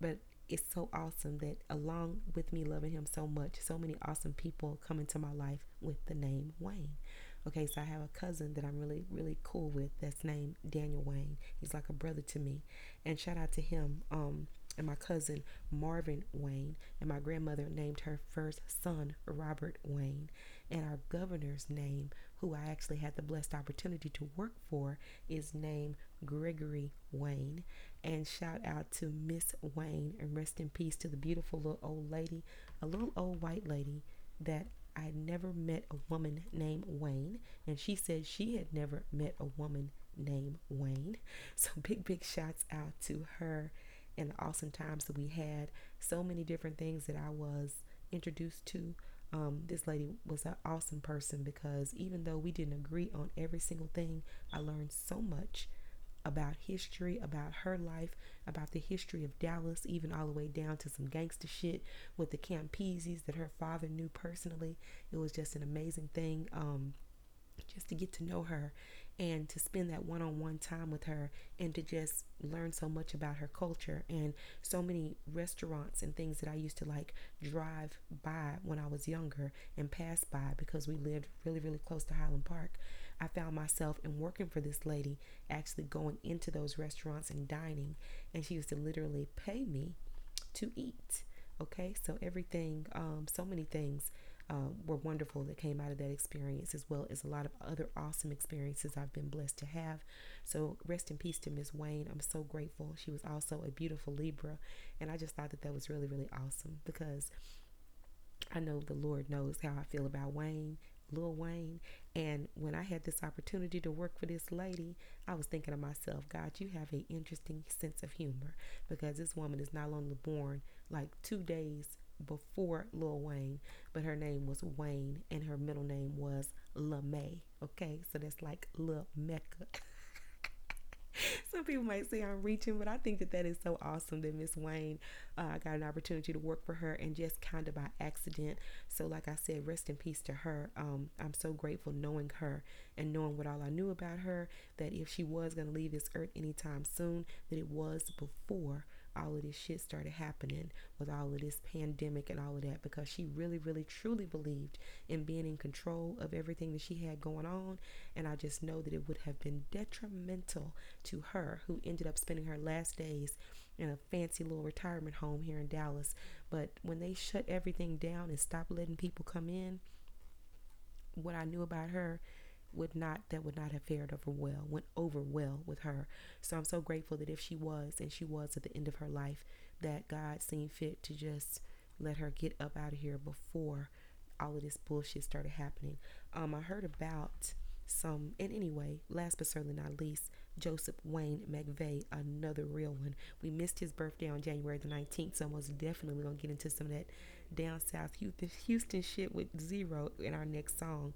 But it's so awesome that along with me loving him so much, so many awesome people come into my life with the name Wayne. Okay, so I have a cousin that I'm really, really cool with that's named Daniel Wayne. He's like a brother to me. And shout out to him. Um, and my cousin Marvin Wayne, and my grandmother named her first son Robert Wayne, and our governor's name, who I actually had the blessed opportunity to work for, is named Gregory Wayne. And shout out to Miss Wayne, and rest in peace to the beautiful little old lady, a little old white lady that I had never met a woman named Wayne, and she said she had never met a woman named Wayne. *laughs* So big, big shouts out to her and the awesome times that we had. So many different things that I was introduced to. Um, this lady was an awesome person because even though we didn't agree on every single thing, I learned so much about history, about her life, about the history of Dallas, even all the way down to some gangster shit with the Campisis that her father knew personally. It was just an amazing thing. Um, just to get to know her and to spend that one-on-one time with her and to just learn so much about her culture and so many restaurants and things that I used to like drive by when I was younger and pass by because we lived really really close to Highland Park. I found myself in working for this lady actually going into those restaurants and dining and she used to literally pay me to eat. Okay? So everything um so many things uh, were wonderful that came out of that experience, as well as a lot of other awesome experiences I've been blessed to have. So, rest in peace to Miss Wayne. I'm so grateful. She was also a beautiful Libra, and I just thought that that was really, really awesome because I know the Lord knows how I feel about Wayne, Lil Wayne. And when I had this opportunity to work for this lady, I was thinking to myself, God, you have an interesting sense of humor because this woman is not only born like two days before Lil Wayne, but her name was Wayne and her middle name was LaMay. Okay, so that's like Lil Mecca. *laughs* *laughs* Some people might say I'm reaching, but I think that that is so awesome that Miss Wayne uh, got an opportunity to work for her and just kind of by accident. So, like I said, rest in peace to her. Um, I'm so grateful knowing her and knowing what all I knew about her. That if she was going to leave this earth anytime soon, that it was before all of this shit started happening with all of this pandemic and all of that because she really, really, truly believed in being in control of everything that she had going on. And I just know that it would have been detrimental to her, who ended up spending her last days in a fancy little retirement home here in Dallas. But when they shut everything down and stopped letting people come in, what I knew about her would not that would not have fared over well went over well with her. So i'm so grateful that if she was and she was at the end of her life that god seemed fit to just let her get up out of here before all of this bullshit started happening. Um i heard about some and anyway last but certainly not least joseph wayne mcvey another real one. We missed his birthday on january the 19th so most definitely gonna get into some of that down south houston, houston shit with Z-Ro in our next song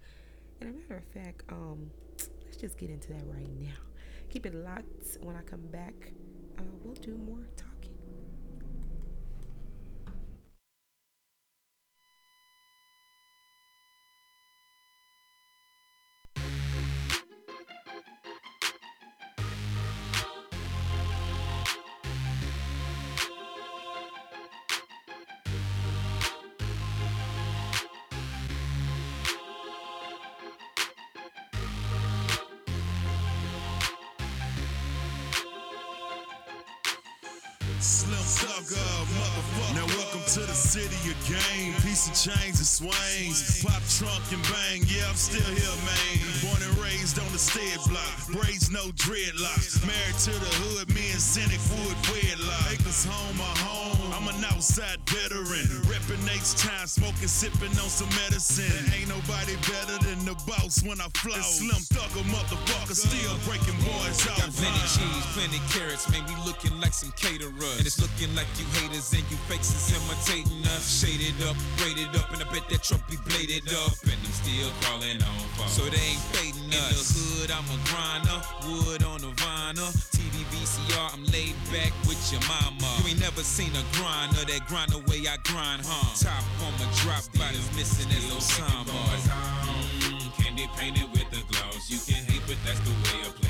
and a matter of fact, um, let's just get into that right now. Keep it locked. When I come back, uh, we'll do more talking. Slim motherfucker. Now welcome to the city of game. Piece of chains and swings. Pop trunk and bang. Yeah, I'm still here, man. Born and raised on the stead block. Braids, no dreadlocks. Married to the hood, me and Cynic Wood wedlock. Acres home, my home. I'm an outside veteran. Reppin' H time, smoking, sipping on some medicine. Ain't nobody better than the boss when I flow. Slim Thugger, motherfucker. Still breaking boys out. Got plenty cheese, plenty carrots, man. We looking like some caterers. And it's looking like you haters and you fakes is imitating us. Shaded up, braided up, and I bet that truck be bladed up. And I'm still crawling on phone. So they ain't fading us. In the hood, I'm a grinder. Wood on the vinyl. TV VCR, I'm laid back with your mama. You ain't never seen a grinder that grind the way I grind, huh? Top on my drop, body's missing as Osama. Mm, candy painted with the gloss. You can hate, but that's the way I play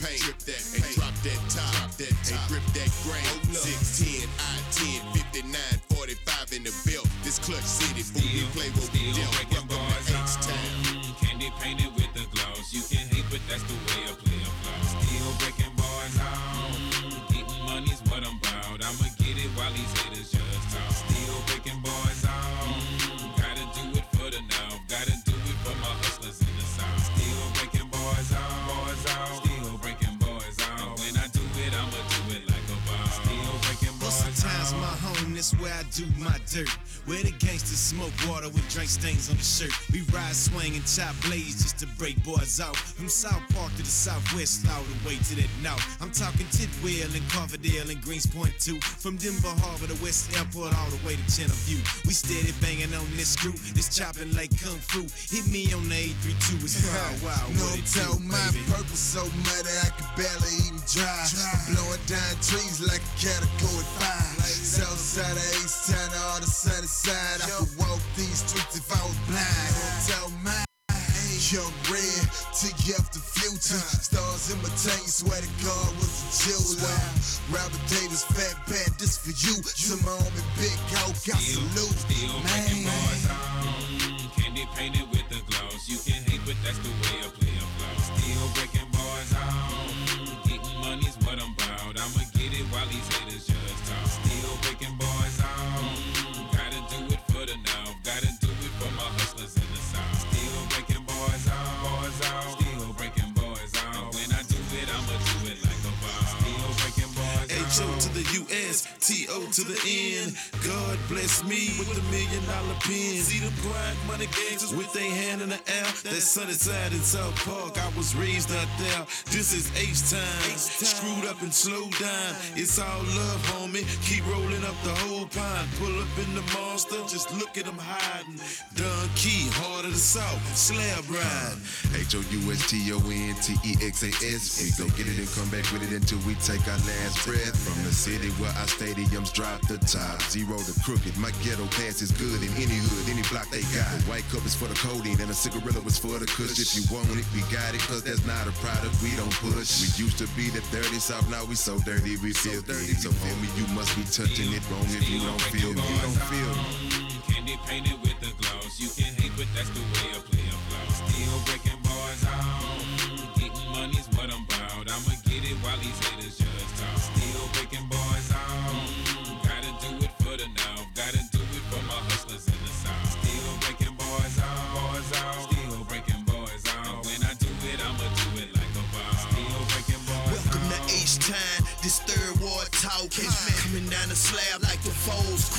drip that paint, that and drop that top, drop that top. and grip that grain. 610, I-10, 59, 45 in the belt. This clutch city, fool, we play what we where I do my dirt. Where the gangsters smoke water with drink stains on the shirt. We ride, swing, and chop blades just to break boys out. From South Park to the Southwest, all the way to that north. I'm talking Tidwell and Coverdale and Greenspoint too. From Denver Harbor to West Airport, all the way to Channel We steady banging on this screw. It's chopping like kung fu. Hit me on the 832. It's *laughs* wild, wild. No, tell my purpose so muddy I can barely even drive. I'm blowing down trees like a category five. South side of East Town, all the sunny side. I could walk these streets if I was blind. Tell my Young red, take you off the future. Stars in my tank, swear to God was a jeweler. Robert Davis, fat bat, this for you. To my homie Big Go, got salute. Still breaking boys out. Mm, candy painted with the gloss. You can hate, but that's the way O to the end. God bless me with the million dollar pen. See them grind money gangsters with their hand in the air. That's sunny side in South Park. I was raised out there. This is H time. Screwed up and slowed down. It's all love, homie. Keep rolling up the whole pond. Pull up in the monster. Just look at them hiding. Don Key, heart of the South. Slab ride. H O U S T O N T E X A S. We go get it and come back with it until we take our last breath. From the city where our stadiums drop the top. Zero to crooked. My ghetto pass is good in any hood, any block they got. A white cup is for the codeine and a cigarette was for the kush. If you want it, we got it, cause that's not a product we don't push. We used to be the dirty south, now we so dirty we feel dirty. So homie, you must be touching it wrong if you don't feel me. You don't feel me. Candy painted with the gloss. You can hate, but that's the way I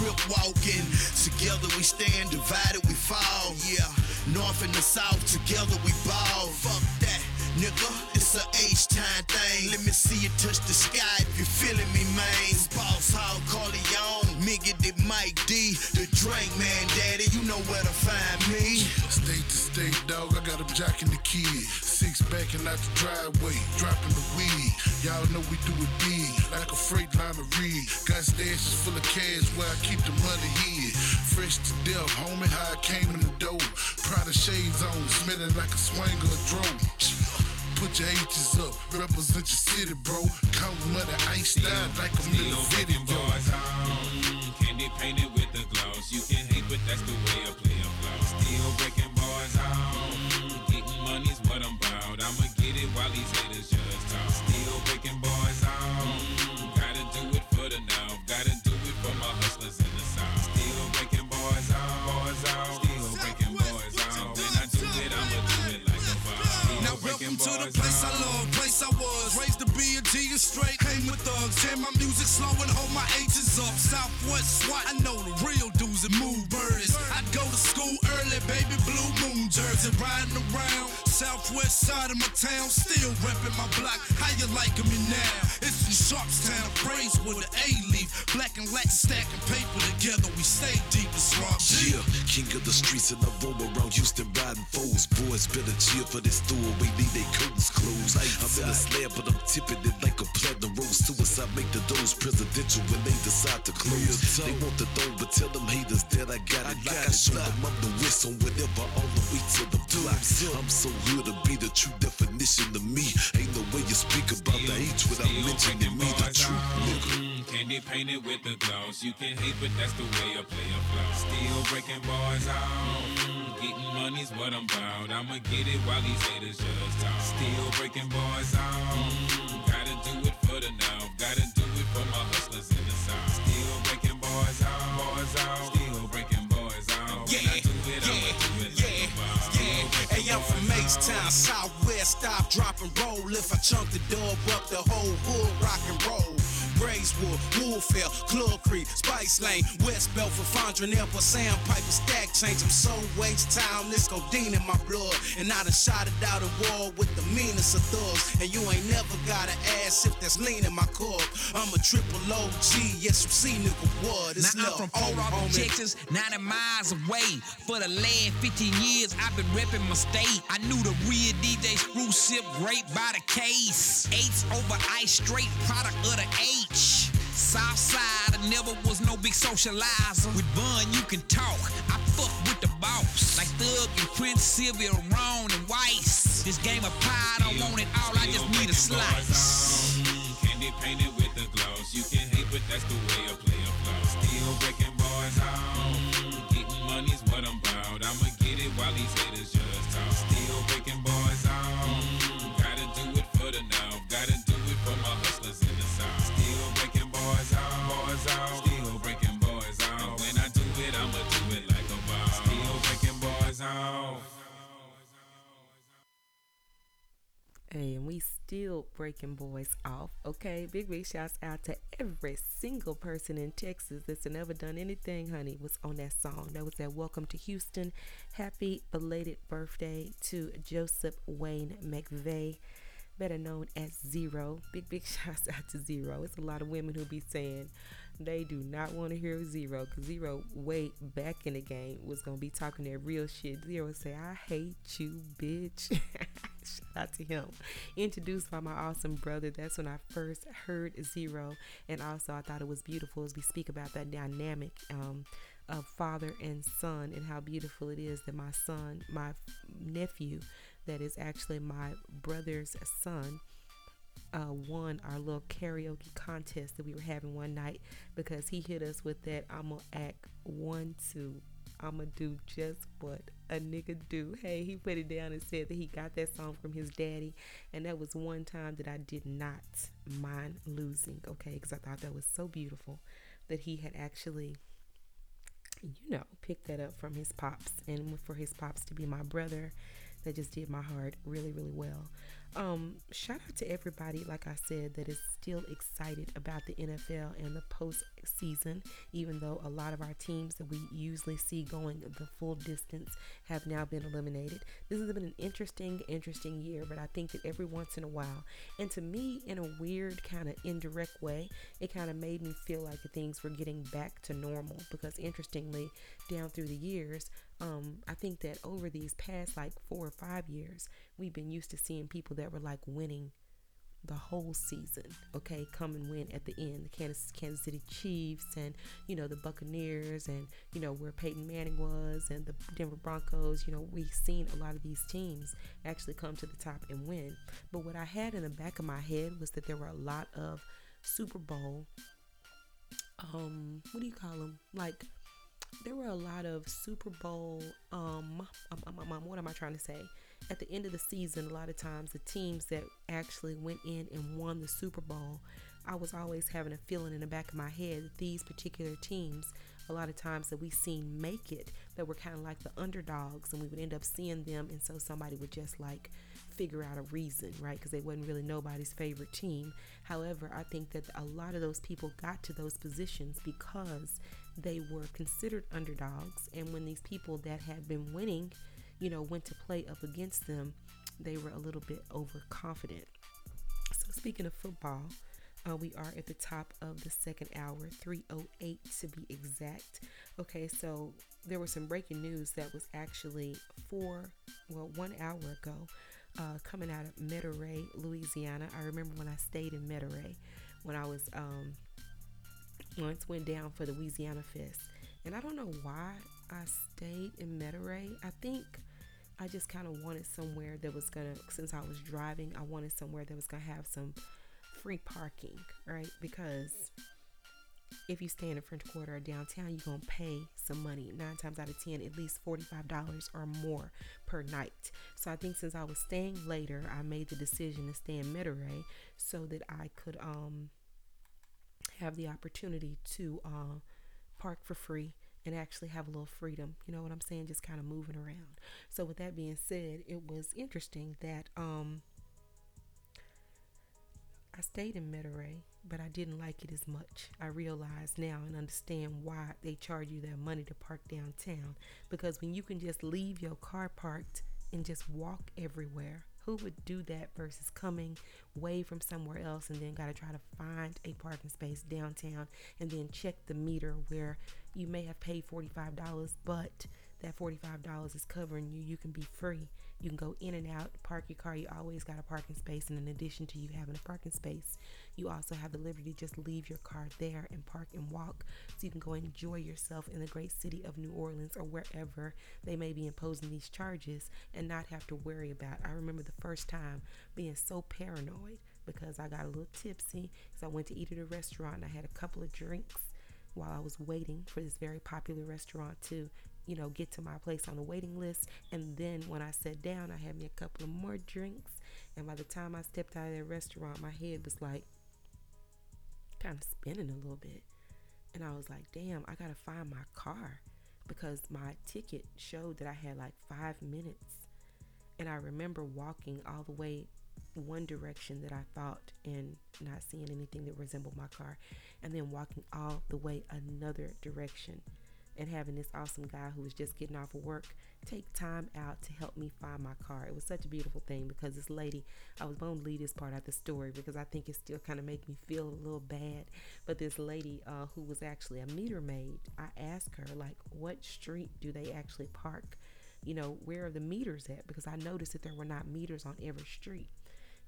crip walking. Together we stand, divided we fall. Yeah, north and the south, together we ball. Fuck that, nigga, it's a H time thing. Let me see you touch the sky if you feeling me, man. Boss Hall, Corleone, Miggy, the Mike D, the drink man, daddy, you know where to find me. State to state, dog, I got them jacking the kid. Six backing out the driveway, dropping the weed. Y'all know we do it big, like a freight line of reed. Got stashes full of cash where I keep the money hid. Fresh to death, homie, how I came in the door. Prada shades on, smelling like a swanger of drone. Put your H's up, represent your city, bro. Count money, iced out like a video. boys out. Candy painted with the gloss. You can hate, but that's the way my music slow and hold my H's up. Southwest SWAT, I know the real dudes and move birds. I'd go to school early, baby blue moon jersey, riding around. Southwest side of my town, still repping my block. How you liking me now? It's in Sharpstown, a phrase with an A leaf. Black and Latin stacking paper together, we stay deep as rock. Yeah, king of the streets and I roam around Houston riding foes. Boys better cheer for this throwaway, leave they curtains closed. I'm in a slab, but I'm tipping it like a platinum rose. Suicide make the doors presidential when they decide to close. They want the throne, but tell them haters that I got it. Like I show them I'm the whistle on whatever, all the way to the block. I'm so good to be the true definition of me. Ain't no way you speak about the H without mentioning me, the true nigga. Mm, Candy painted with the gloss. You can hate, but that's the way I play a flow. Still breaking boys out. Mm, Getting money's what I'm about. I'ma get it while these haters just talk. Still breaking boys out. Mm, Gotta do it for the now. Gotta From H-Town, Southwest, stop, drop, and roll. If I chunk the dub up, the whole hood rock and roll. Braeswood, Woolfield, Club Creek, Spice Lane, West Belfort, Fondren, Airport, Sandpiper, Stack Change. I'm so H-Town, this codeine in my blood. And I done shot it out in war with the meanest of thugs. And you ain't never gotta ask if that's lean in my cup. I'm a triple OG, yes, you see, nigga, what? It's now I'm from Arthur, homie. Texas, 90 miles away. For the last 15 years, I've been repping my state. I knew the real DJ Screw Sip great by the case. Eights over ice, straight product of the H. Southside, I never was no big socializer. With Bun, you can talk. I fuck with the boss. Like Thug and Prince, Sylvia, Ron, and Weiss. This game of pie, I don't want it all, I just need a slice. Candy painted with the gloss. You can hate, but that's the way I play Hey, and we still breaking boys off. Okay, big big shouts out to every single person in Texas that's never done anything, honey. Was on that song. That was that Welcome to Houston. Happy belated birthday to Joseph Wayne McVey better known as Z-Ro. Big, big *laughs* shouts out to Z-Ro. It's a lot of women who be saying they do not want to hear Z-Ro because Z-Ro, way back in the game, was going to be talking that real shit. Z-Ro would say, I hate you, bitch. *laughs* Shout out to him. Introduced by my awesome brother. That's when I first heard Z-Ro. And also, I thought it was beautiful as we speak about that dynamic. Um, of father and son, and how beautiful it is that my son, my nephew, that is actually my brother's son uh, won our little karaoke contest that we were having one night because he hit us with that I'm gonna act one, two, I'm gonna do just what a nigga do. Hey, he put it down and said that he got that song from his daddy, and that was one time that I did not mind losing, okay, because I thought that was so beautiful that he had actually you know, picked that up from his pops and for his pops to be my brother that just did my heart really, really well. Um, shout out to everybody, like I said, that is still excited about the NFL and the postseason, even though a lot of our teams that we usually see going the full distance have now been eliminated. This has been an interesting, interesting year, but I think that every once in a while, and to me, in a weird, kind of indirect way, it kind of made me feel like things were getting back to normal because, interestingly, down through the years, um, I think that over these past like four or five years, we've been used to seeing people that were like winning the whole season, okay, come and win at the end. The Kansas, Kansas City Chiefs and, you know, the Buccaneers and, you know, where Peyton Manning was and the Denver Broncos, you know, we've seen a lot of these teams actually come to the top and win. But what I had in the back of my head was that there were a lot of Super Bowl, um, what do you call them? Like there were a lot of Super Bowl, um, um, um, um, what am I trying to say? At the end of the season, a lot of times the teams that actually went in and won the Super Bowl, I was always having a feeling in the back of my head that these particular teams, a lot of times that we seen make it, that were kind of like the underdogs, and we would end up seeing them, and so somebody would just like figure out a reason, right? Because they wasn't really nobody's favorite team. However, I think that a lot of those people got to those positions because they were considered underdogs. And when these people that had been winning, you know, went to play up against them, they were a little bit overconfident. So, speaking of football, uh, we are at the top of the second hour, 308 to be exact. Okay, so there was some breaking news that was actually four, well, one hour ago, uh, coming out of Metairie, Louisiana. I remember when I stayed in Metairie when I was um, once went down for the Louisiana Fest. And I don't know why I stayed in Metairie. I think I just kind of wanted somewhere that was gonna, since I was driving, I wanted somewhere that was gonna have some free parking, right? Because if you stay in the French Quarter or downtown, you're gonna pay some money. Nine times out of ten, at least forty-five dollars or more per night. So I think since I was staying later, I made the decision to stay in Metairie so that I could um have the opportunity to uh, park for free and actually have a little freedom. You know what I'm saying? Just kind of moving around. So with that being said, it was interesting that um I stayed in Metairie, but I didn't like it as much. I realize now and understand why they charge you that money to park downtown because when you can just leave your car parked and just walk everywhere who would do that versus coming way from somewhere else and then got to try to find a parking space downtown and then check the meter where you may have paid $45 but that $45 is covering you. You can be free you can go in and out park your car. You always got a parking space. And in addition to you having a parking space you also have the liberty to just leave your car there and park and walk. So you can go enjoy yourself in the great city of new orleans or wherever they may be imposing these charges and not have to worry about i remember the first time being so paranoid because i got a little tipsy. So i went to eat at a restaurant and i had a couple of drinks while I was waiting for this very popular restaurant to you know, get to my place on the waiting list. And then when I sat down, I had me a couple of more drinks. And by the time I stepped out of that restaurant, my head was like kind of spinning a little bit. And I was like, damn, I got to find my car because my ticket showed that I had like five minutes. And I remember walking all the way one direction that I thought and not seeing anything that resembled my car, and then walking all the way another direction and having this awesome guy who was just getting off of work take time out to help me find my car. It was such a beautiful thing because this lady, I was going to leave this part out the story because I think it still kind of make me feel a little bad. But this lady uh, who was actually a meter maid, I asked her like, what street do they actually park? You know, where are the meters at? Because I noticed that there were not meters on every street.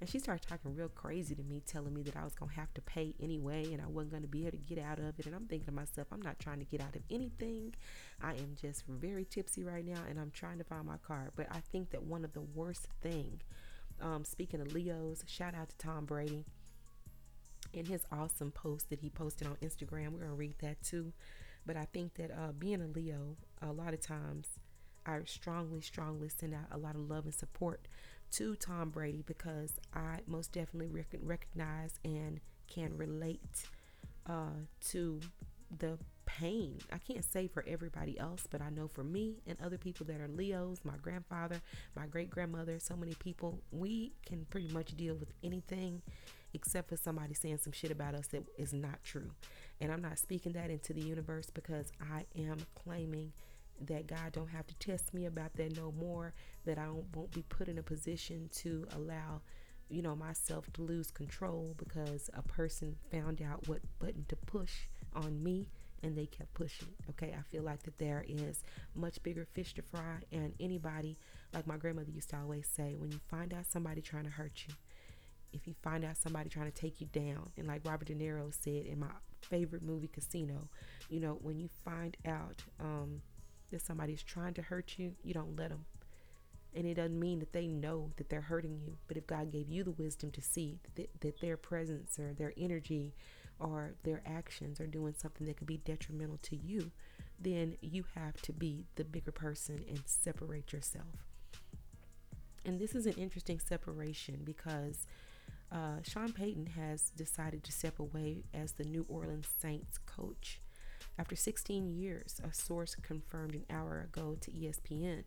And she started talking real crazy to me, telling me that I was going to have to pay anyway and I wasn't going to be able to get out of it. And I'm thinking to myself, I'm not trying to get out of anything. I am just very tipsy right now and I'm trying to find my car. But I think that one of the worst thing, um, speaking of Leos, shout out to Tom Brady in his awesome post that he posted on Instagram. We're going to read that too. But I think that uh, being a Leo, a lot of times I strongly, strongly send out a lot of love and support to Tom Brady because I most definitely rec- recognize and can relate uh, to the pain. I can't say for everybody else, but I know for me and other people that are Leos, my grandfather, my great grandmother, so many people, we can pretty much deal with anything except for somebody saying some shit about us that is not true. And I'm not speaking that into the universe because I am claiming that God don't have to test me about that no more, that I won't be put in a position to allow, you know, myself to lose control because a person found out what button to push on me and they kept pushing. Okay, I feel like that there is much bigger fish to fry, and anybody, like my grandmother used to always say, when you find out somebody trying to hurt you, if you find out somebody trying to take you down, and like Robert De Niro said in my favorite movie, Casino, you know, when you find out um, that somebody's trying to hurt you, you don't let them. And it doesn't mean that they know that they're hurting you. But if God gave you the wisdom to see that, that their presence or their energy or their actions are doing something that could be detrimental to you, then you have to be the bigger person and separate yourself. And this is an interesting separation because uh, Sean Payton has decided to step away as the New Orleans Saints coach. After 16 years, a source confirmed an hour ago to ESPN.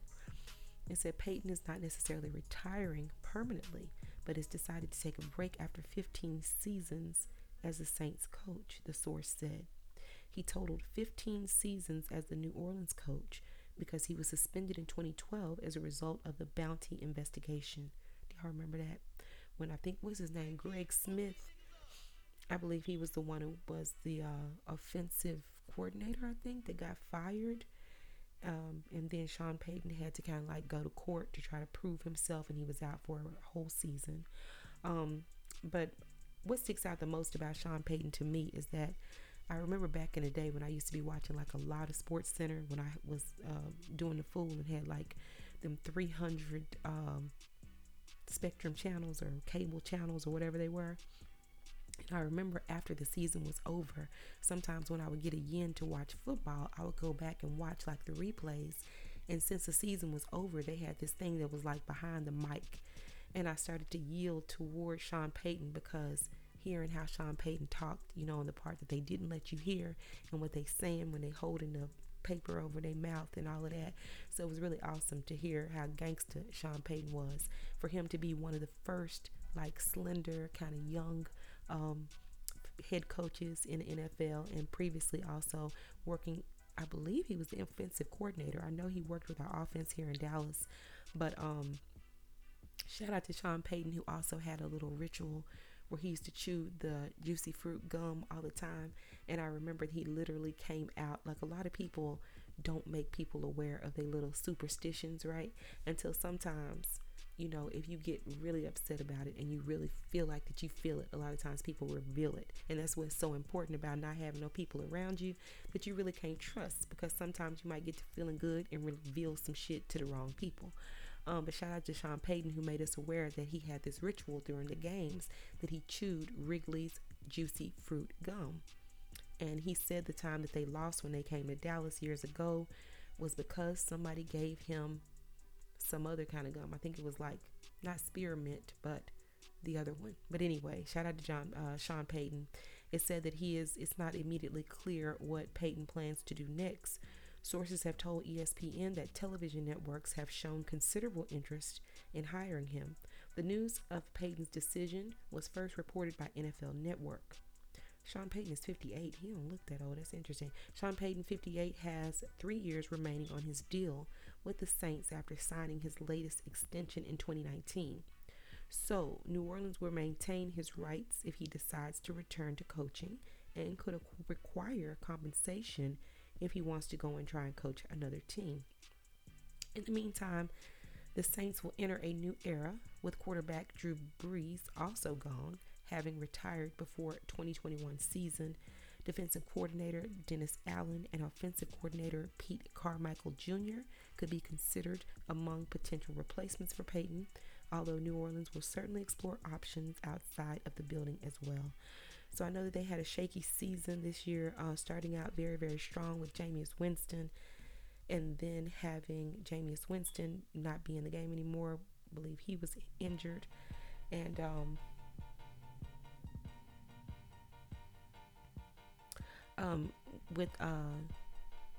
It said Payton is not necessarily retiring permanently, but has decided to take a break after 15 seasons as the Saints coach, the source said. He totaled 15 seasons as the New Orleans coach because he was suspended in 2012 as a result of the Bounty investigation. Do y'all remember that? When I think was his name, Greg Smith. I believe he was the one who was the uh, offensive coordinator. I think that got fired, um, and then Sean Payton had to kind of like go to court to try to prove himself, and he was out for a whole season. Um, but what sticks out the most about Sean Payton to me is that I remember back in the day when I used to be watching like a lot of Sports Center when I was uh, doing the fool and had like them 300 um, Spectrum channels or cable channels or whatever they were. And I remember after the season was over, sometimes when I would get a yen to watch football, I would go back and watch like the replays. And since the season was over, they had this thing that was like behind the mic. And I started to yield toward Sean Payton because hearing how Sean Payton talked, you know, in the part that they didn't let you hear and what they saying when they holding the paper over their mouth and all of that. So it was really awesome to hear how gangster Sean Payton was. For him to be one of the first like slender, kind of young um, head coaches in the NFL and previously also working I believe he was the offensive coordinator. I know he worked with our offense here in Dallas, but um shout out to Sean Payton who also had a little ritual where he used to chew the juicy fruit gum all the time. And I remember he literally came out like a lot of people don't make people aware of their little superstitions, right? Until sometimes, you know, if you get really upset about it and you really feel like that you feel it, a lot of times people reveal it. And that's what's so important about not having no people around you that you really can't trust because sometimes you might get to feeling good and reveal some shit to the wrong people. Um, but shout out to Sean Payton who made us aware that he had this ritual during the games that he chewed Wrigley's juicy fruit gum. And he said the time that they lost when they came to Dallas years ago was because somebody gave him some other kind of gum. I think it was like not spearmint, but the other one. But anyway, shout out to John uh, Sean Payton. It said that he is. It's not immediately clear what Payton plans to do next. Sources have told ESPN that television networks have shown considerable interest in hiring him. The news of Payton's decision was first reported by NFL Network. Sean Payton is 58. He don't look that old. That's interesting. Sean Payton, 58, has three years remaining on his deal with the Saints after signing his latest extension in 2019. So, New Orleans will maintain his rights if he decides to return to coaching and could require compensation if he wants to go and try and coach another team. In the meantime, the Saints will enter a new era with quarterback Drew Brees also gone, having retired before 2021 season. Defensive coordinator Dennis Allen and offensive coordinator Pete Carmichael Jr. could be considered among potential replacements for Payton, although New Orleans will certainly explore options outside of the building as well. So I know that they had a shaky season this year, uh, starting out very, very strong with Jameis Winston, and then having Jameis Winston not be in the game anymore. I believe he was injured, and um, um, with uh,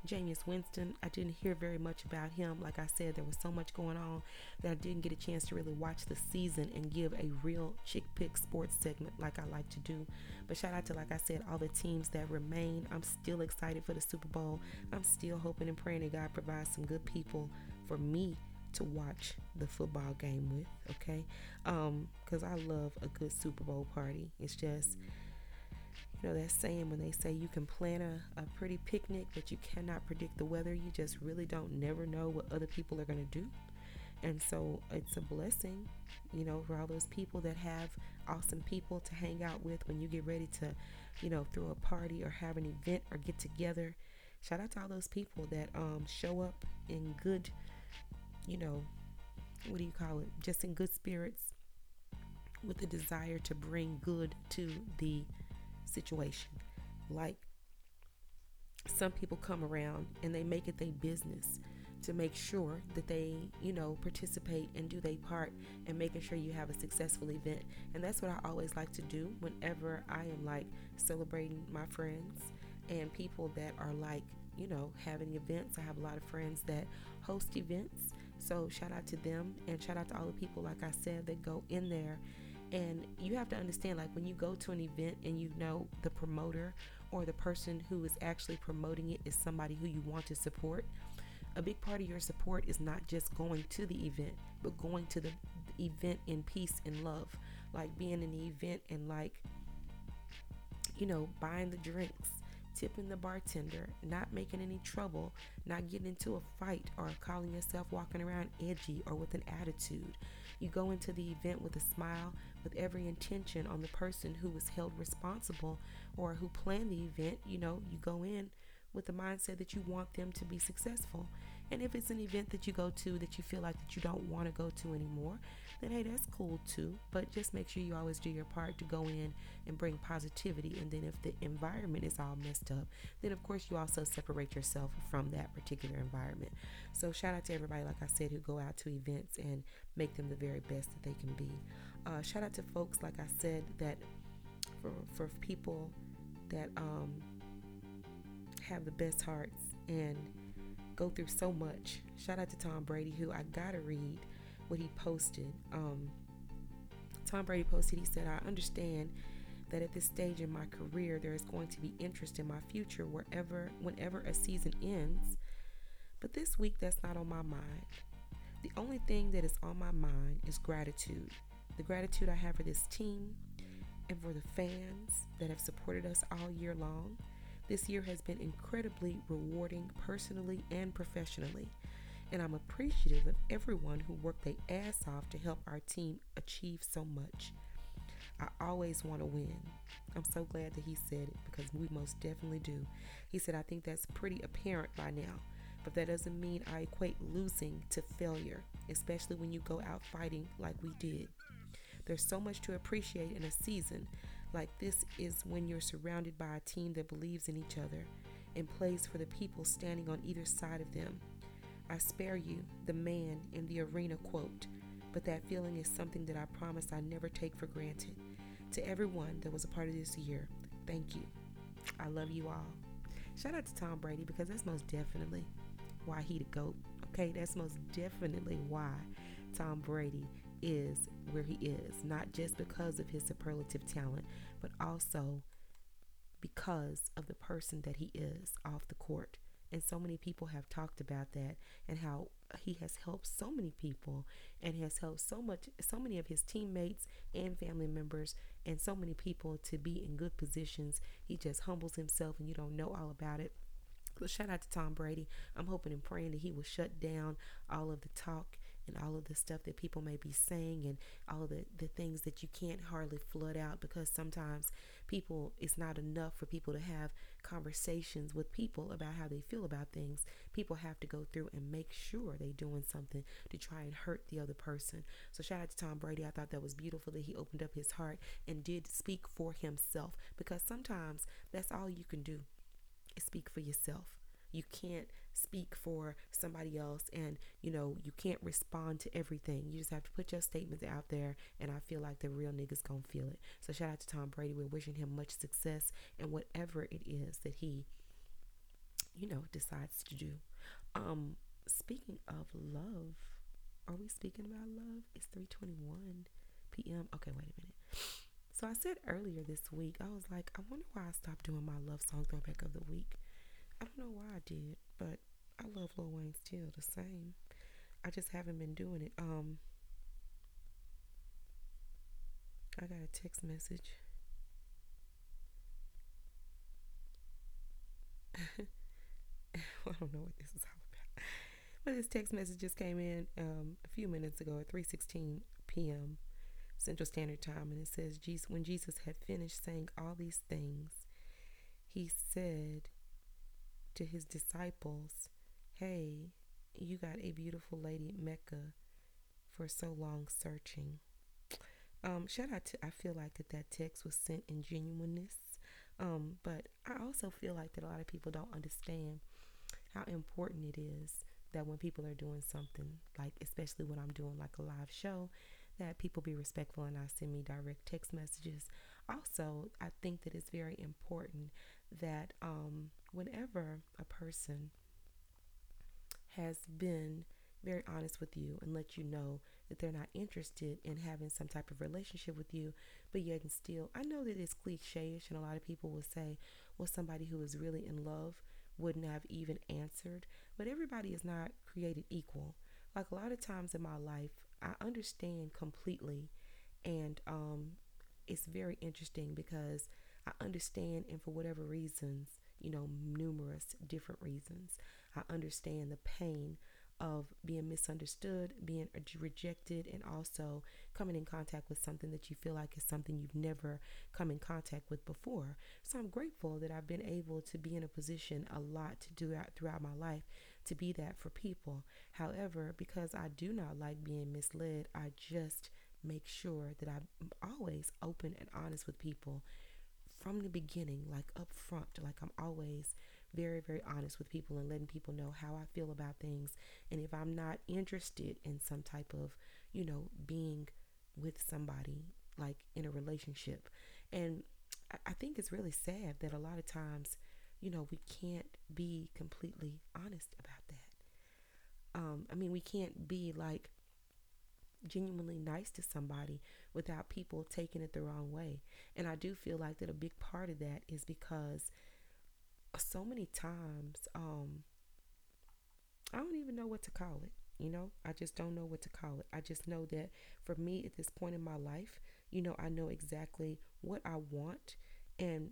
Jameis Winston, I didn't hear very much about him. Like I said, there was so much going on that I didn't get a chance to really watch the season and give a real chick pick sports segment like I like to do. But shout out to, like I said, all the teams that remain. I'm still excited for the Super Bowl. I'm still hoping and praying that God provides some good people for me to watch the football game with, okay? Um, because I love a good Super Bowl party. It's just you know that saying when they say you can plan a, a pretty picnic but you cannot predict the weather you just really don't never know what other people are going to do. And so it's a blessing you know for all those people that have awesome people to hang out with when you get ready to you know throw a party or have an event or get together. Shout out to all those people that um, show up in good you know what do you call it? Just in good spirits with a desire to bring good to the situation. Like some people come around and they make it their business to make sure that they, you know, participate and do their part in making sure you have a successful event. And that's what I always like to do whenever I am like celebrating my friends and people that are like, you know, having events. I have a lot of friends that host events. So shout out to them and shout out to all the people, like I said, that go in there and you have to understand, like, when you go to an event and you know the promoter or the person who is actually promoting it is somebody who you want to support, a big part of your support is not just going to the event, but going to the event in peace and love. Like being in the event and, like, you know, buying the drinks, tipping the bartender, not making any trouble, not getting into a fight, or calling yourself walking around edgy or with an attitude. You go into the event with a smile, with every intention on the person who was held responsible or who planned the event. You know, you go in with the mindset that you want them to be successful. And if it's an event that you go to that you feel like that you don't want to go to anymore, then hey, that's cool too. But just make sure you always do your part to go in and bring positivity. And then if the environment is all messed up, then of course you also separate yourself from that particular environment. So shout out to everybody, like I said, who go out to events and make them the very best that they can be. Uh, shout out to folks, like I said, that for for people that um, have the best hearts and go through so much. Shout out to Tom Brady, who I gotta read what he posted. Um, Tom Brady posted, he said, I understand that at this stage in my career, there is going to be interest in my future wherever, whenever a season ends. But this week, that's not on my mind. The only thing that is on my mind is gratitude. The gratitude I have for this team and for the fans that have supported us all year long this year has been incredibly rewarding personally and professionally, and I'm appreciative of everyone who worked their ass off to help our team achieve so much. I always want to win. I'm so glad that he said it because we most definitely do. He said, I think that's pretty apparent by now, but that doesn't mean I equate losing to failure, especially when you go out fighting like we did. There's so much to appreciate in a season like this is when you're surrounded by a team that believes in each other and plays for the people standing on either side of them. I spare you the man in the arena quote, but that feeling is something that I promise I never take for granted. To everyone that was a part of this year, thank you. I love you all. Shout out to Tom Brady because that's most definitely why he the GOAT. Okay, that's most definitely why Tom Brady is where he is, not just because of his superlative talent, but also because of the person that he is off the court. And so many people have talked about that and how he has helped so many people and has helped so much so many of his teammates and family members and so many people to be in good positions. He just humbles himself and you don't know all about it. But shout out to Tom Brady. I'm hoping and praying that he will shut down all of the talk and all of the stuff that people may be saying and all of the, the things that you can't hardly flood out because sometimes people it's not enough for people to have conversations with people about how they feel about things. People have to go through and make sure they're doing something to try and hurt the other person. So shout out to tom brady. I thought that was beautiful that he opened up his heart and did speak for himself because sometimes that's all you can do is speak for yourself. You can't speak for somebody else and you know you can't respond to everything. You just have to put your statements out there and i feel like the real niggas gonna feel it. So shout out to tom brady. We're wishing him much success and whatever it is that he you know decides to do. Um speaking of love are we speaking about love? It's 321 p.m okay wait a minute. So i said earlier this week i was like i wonder why i stopped doing my love song throwback of the week. I don't know why I did, but I love Lil Wayne still the same. I just haven't been doing it. Um, I got a text message. *laughs* I don't know what this is all about. But this text message just came in um, a few minutes ago at 3:16 p.m. Central Standard Time, and it says, "Jesus, when Jesus had finished saying all these things, he said." to his disciples, Hey, you got a beautiful lady Mecca for so long searching. Um, shout out to, I feel like that that text was sent in genuineness. Um, but I also feel like that a lot of people don't understand how important it is that when people are doing something, like especially when I'm doing like a live show, that people be respectful and not send me direct text messages. Also, I think that it's very important that um, whenever a person has been very honest with you and let you know that they're not interested in having some type of relationship with you, but yet and still, I know that it's cliche-ish and a lot of people will say, well, somebody who is really in love wouldn't have even answered, but everybody is not created equal. Like a lot of times in my life, I understand completely, and um, it's very interesting because I understand, and for whatever reasons, you know, numerous different reasons, I understand the pain of being misunderstood, being rejected, and also coming in contact with something that you feel like is something you've never come in contact with before. So I'm grateful that I've been able to be in a position a lot to do throughout my life to be that for people. However, because I do not like being misled, I just make sure that I'm always open and honest with people from the beginning, like up front. Like I'm always very, very honest with people and letting people know how I feel about things. And if I'm not interested in some type of, you know, being with somebody, like in a relationship. And I think it's really sad that a lot of times, you know, we can't be completely honest about that. Um, I mean, we can't be like genuinely nice to somebody without people taking it the wrong way. And I do feel like that a big part of that is because so many times um I don't even know what to call it. You know, I just don't know what to call it. I just know that for me at this point in my life, you know, I know exactly what I want and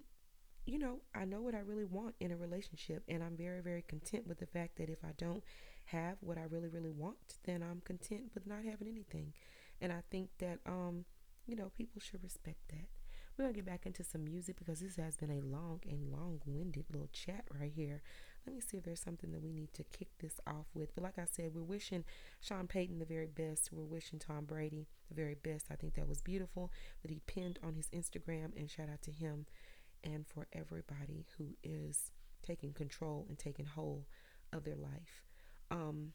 you know, I know what I really want in a relationship and I'm very very content with the fact that if I don't have what I really really want, then I'm content with not having anything. And I think that um you know, people should respect that. We're gonna get back into some music because this has been a long and long-winded little chat right here. Let me see if there's something that we need to kick this off with. But like I said, we're wishing Sean Payton the very best. We're wishing Tom Brady the very best. I think that was beautiful that he pinned on his Instagram and shout out to him and for everybody who is taking control and taking hold of their life. Um,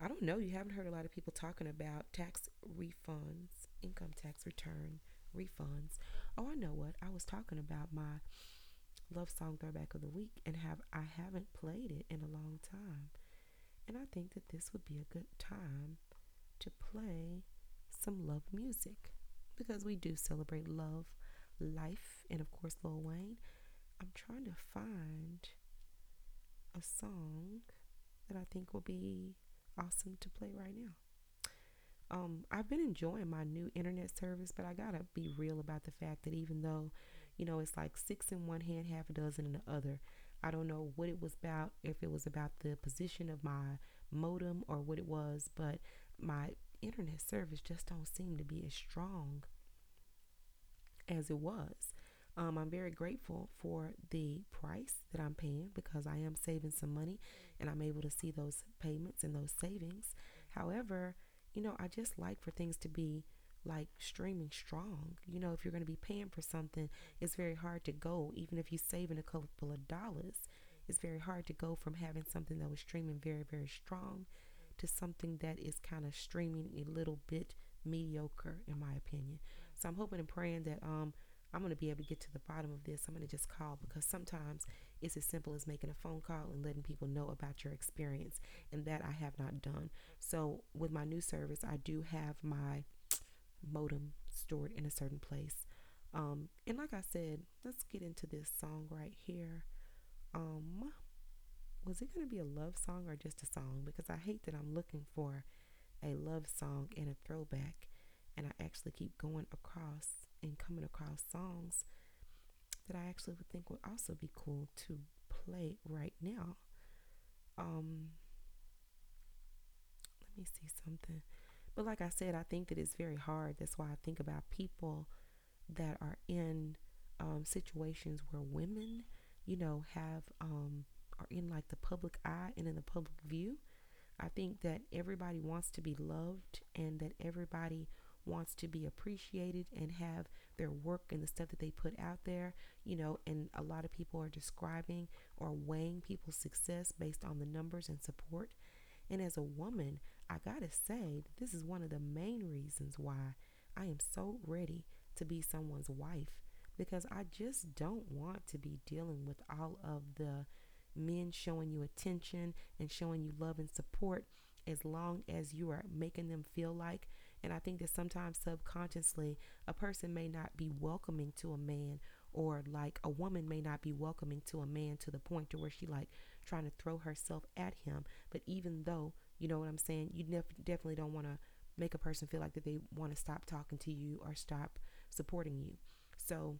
I don't know. You haven't heard a lot of people talking about tax refunds, income tax return refunds. Oh, I know what. I was talking about my love song throwback of the week and have I haven't played it in a long time. And I think that this would be a good time to play some love music because we do celebrate love, life, and of course, Lil Wayne. I'm trying to find a song that I think will be awesome to play right now. Um, I've been enjoying my new internet service, but I gotta be real about the fact that even though, you know, it's like six in one hand, half a dozen in the other, I don't know what it was about, if it was about the position of my modem or what it was, but my internet service just don't seem to be as strong as it was. Um, I'm very grateful for the price that I'm paying because I am saving some money and I'm able to see those payments and those savings. However, you know, I just like for things to be like streaming strong. You know, if you're going to be paying for something, it's very hard to go, even if you're saving a couple of dollars, it's very hard to go from having something that was streaming very, very strong to something that is kind of streaming a little bit mediocre, in my opinion. So I'm hoping and praying that um, I'm going to be able to get to the bottom of this. I'm going to just call because sometimes it's as simple as making a phone call and letting people know about your experience, and that I have not done. So with my new service, I do have my modem stored in a certain place. Um, and like I said, let's get into this song right here. Um, was it going to be a love song or just a song? Because I hate that I'm looking for a love song and a throwback, and I actually keep going across and coming across songs that I actually would think would also be cool to play right now. Um, let me see something. But like I said, I think that it's very hard. That's why I think about people that are in um, situations where women, you know, have um, are in like the public eye and in the public view. I think that everybody wants to be loved and that everybody wants to be appreciated and have their work and the stuff that they put out there, you know, and a lot of people are describing or weighing people's success based on the numbers and support. And as a woman, I gotta say this is one of the main reasons why I am so ready to be someone's wife because I just don't want to be dealing with all of the men showing you attention and showing you love and support as long as you are making them feel like and I think that sometimes subconsciously a person may not be welcoming to a man or like a woman may not be welcoming to a man to the point to where she like trying to throw herself at him. But even though you know what I'm saying you def- definitely don't want to make a person feel like that they want to stop talking to you or stop supporting you. So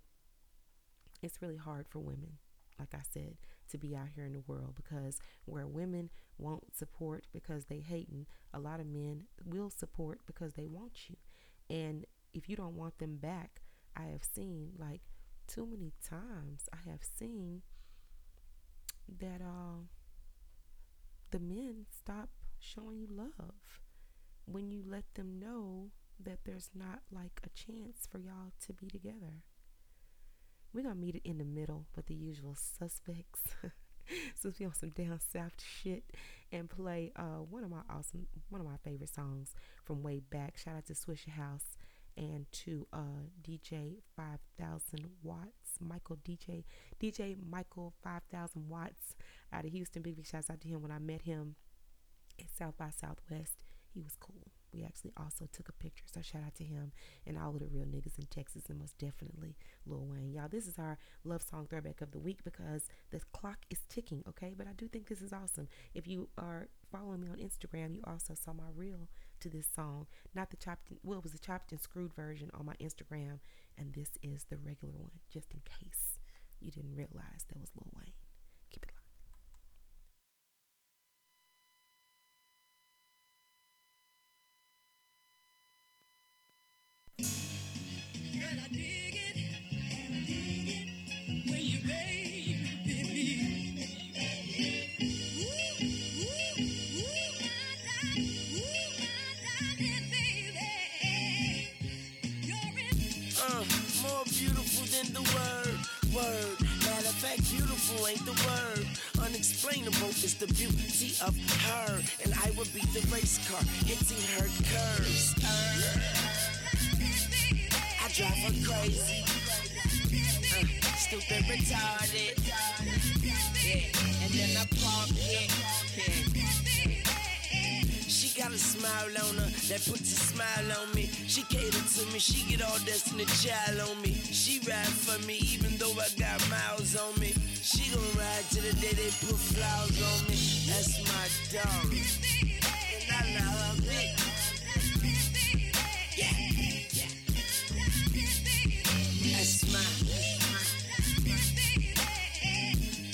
it's really hard for women like I said, to be out here in the world because where women won't support because they hating, a lot of men will support because they want you. And if you don't want them back, I have seen like too many times I have seen that uh the men stop showing you love when you let them know that there's not like a chance for y'all to be together. We're gonna meet it in the middle with the usual suspects. *laughs* Since we on some down south shit and play uh one of my awesome one of my favorite songs from way back. Shout out to Swishahouse and to uh DJ 5000 Watts, Michael DJ DJ Michael 5000 Watts out of Houston. Big big shouts out to him when I met him at South by Southwest. He was cool we actually also took a picture. So shout out to him and all of the real niggas in Texas and most definitely Lil Wayne. Y'all, this is our love song throwback of the week because the clock is ticking, okay? But I do think this is awesome. If you are following me on Instagram, you also saw my reel to this song. Not the chopped, well, it was the chopped and screwed version on my Instagram, and this is the regular one, just in case you didn't realize that was Lil Wayne. Word, word. Matter of fact, beautiful ain't the word. Unexplainable is the beauty of her. And I would beat the race car, hitting her curves. Uh, I drive her crazy. Uh, stupid, retarded. Yeah, and then I park it. Got a smile on her that puts a smile on me. She cater to me, she get all Destiny Child on me. She ride for me even though I got miles on me. She gon' ride to the day they put flowers on me. That's my dog. And I love it. Yeah. That's my.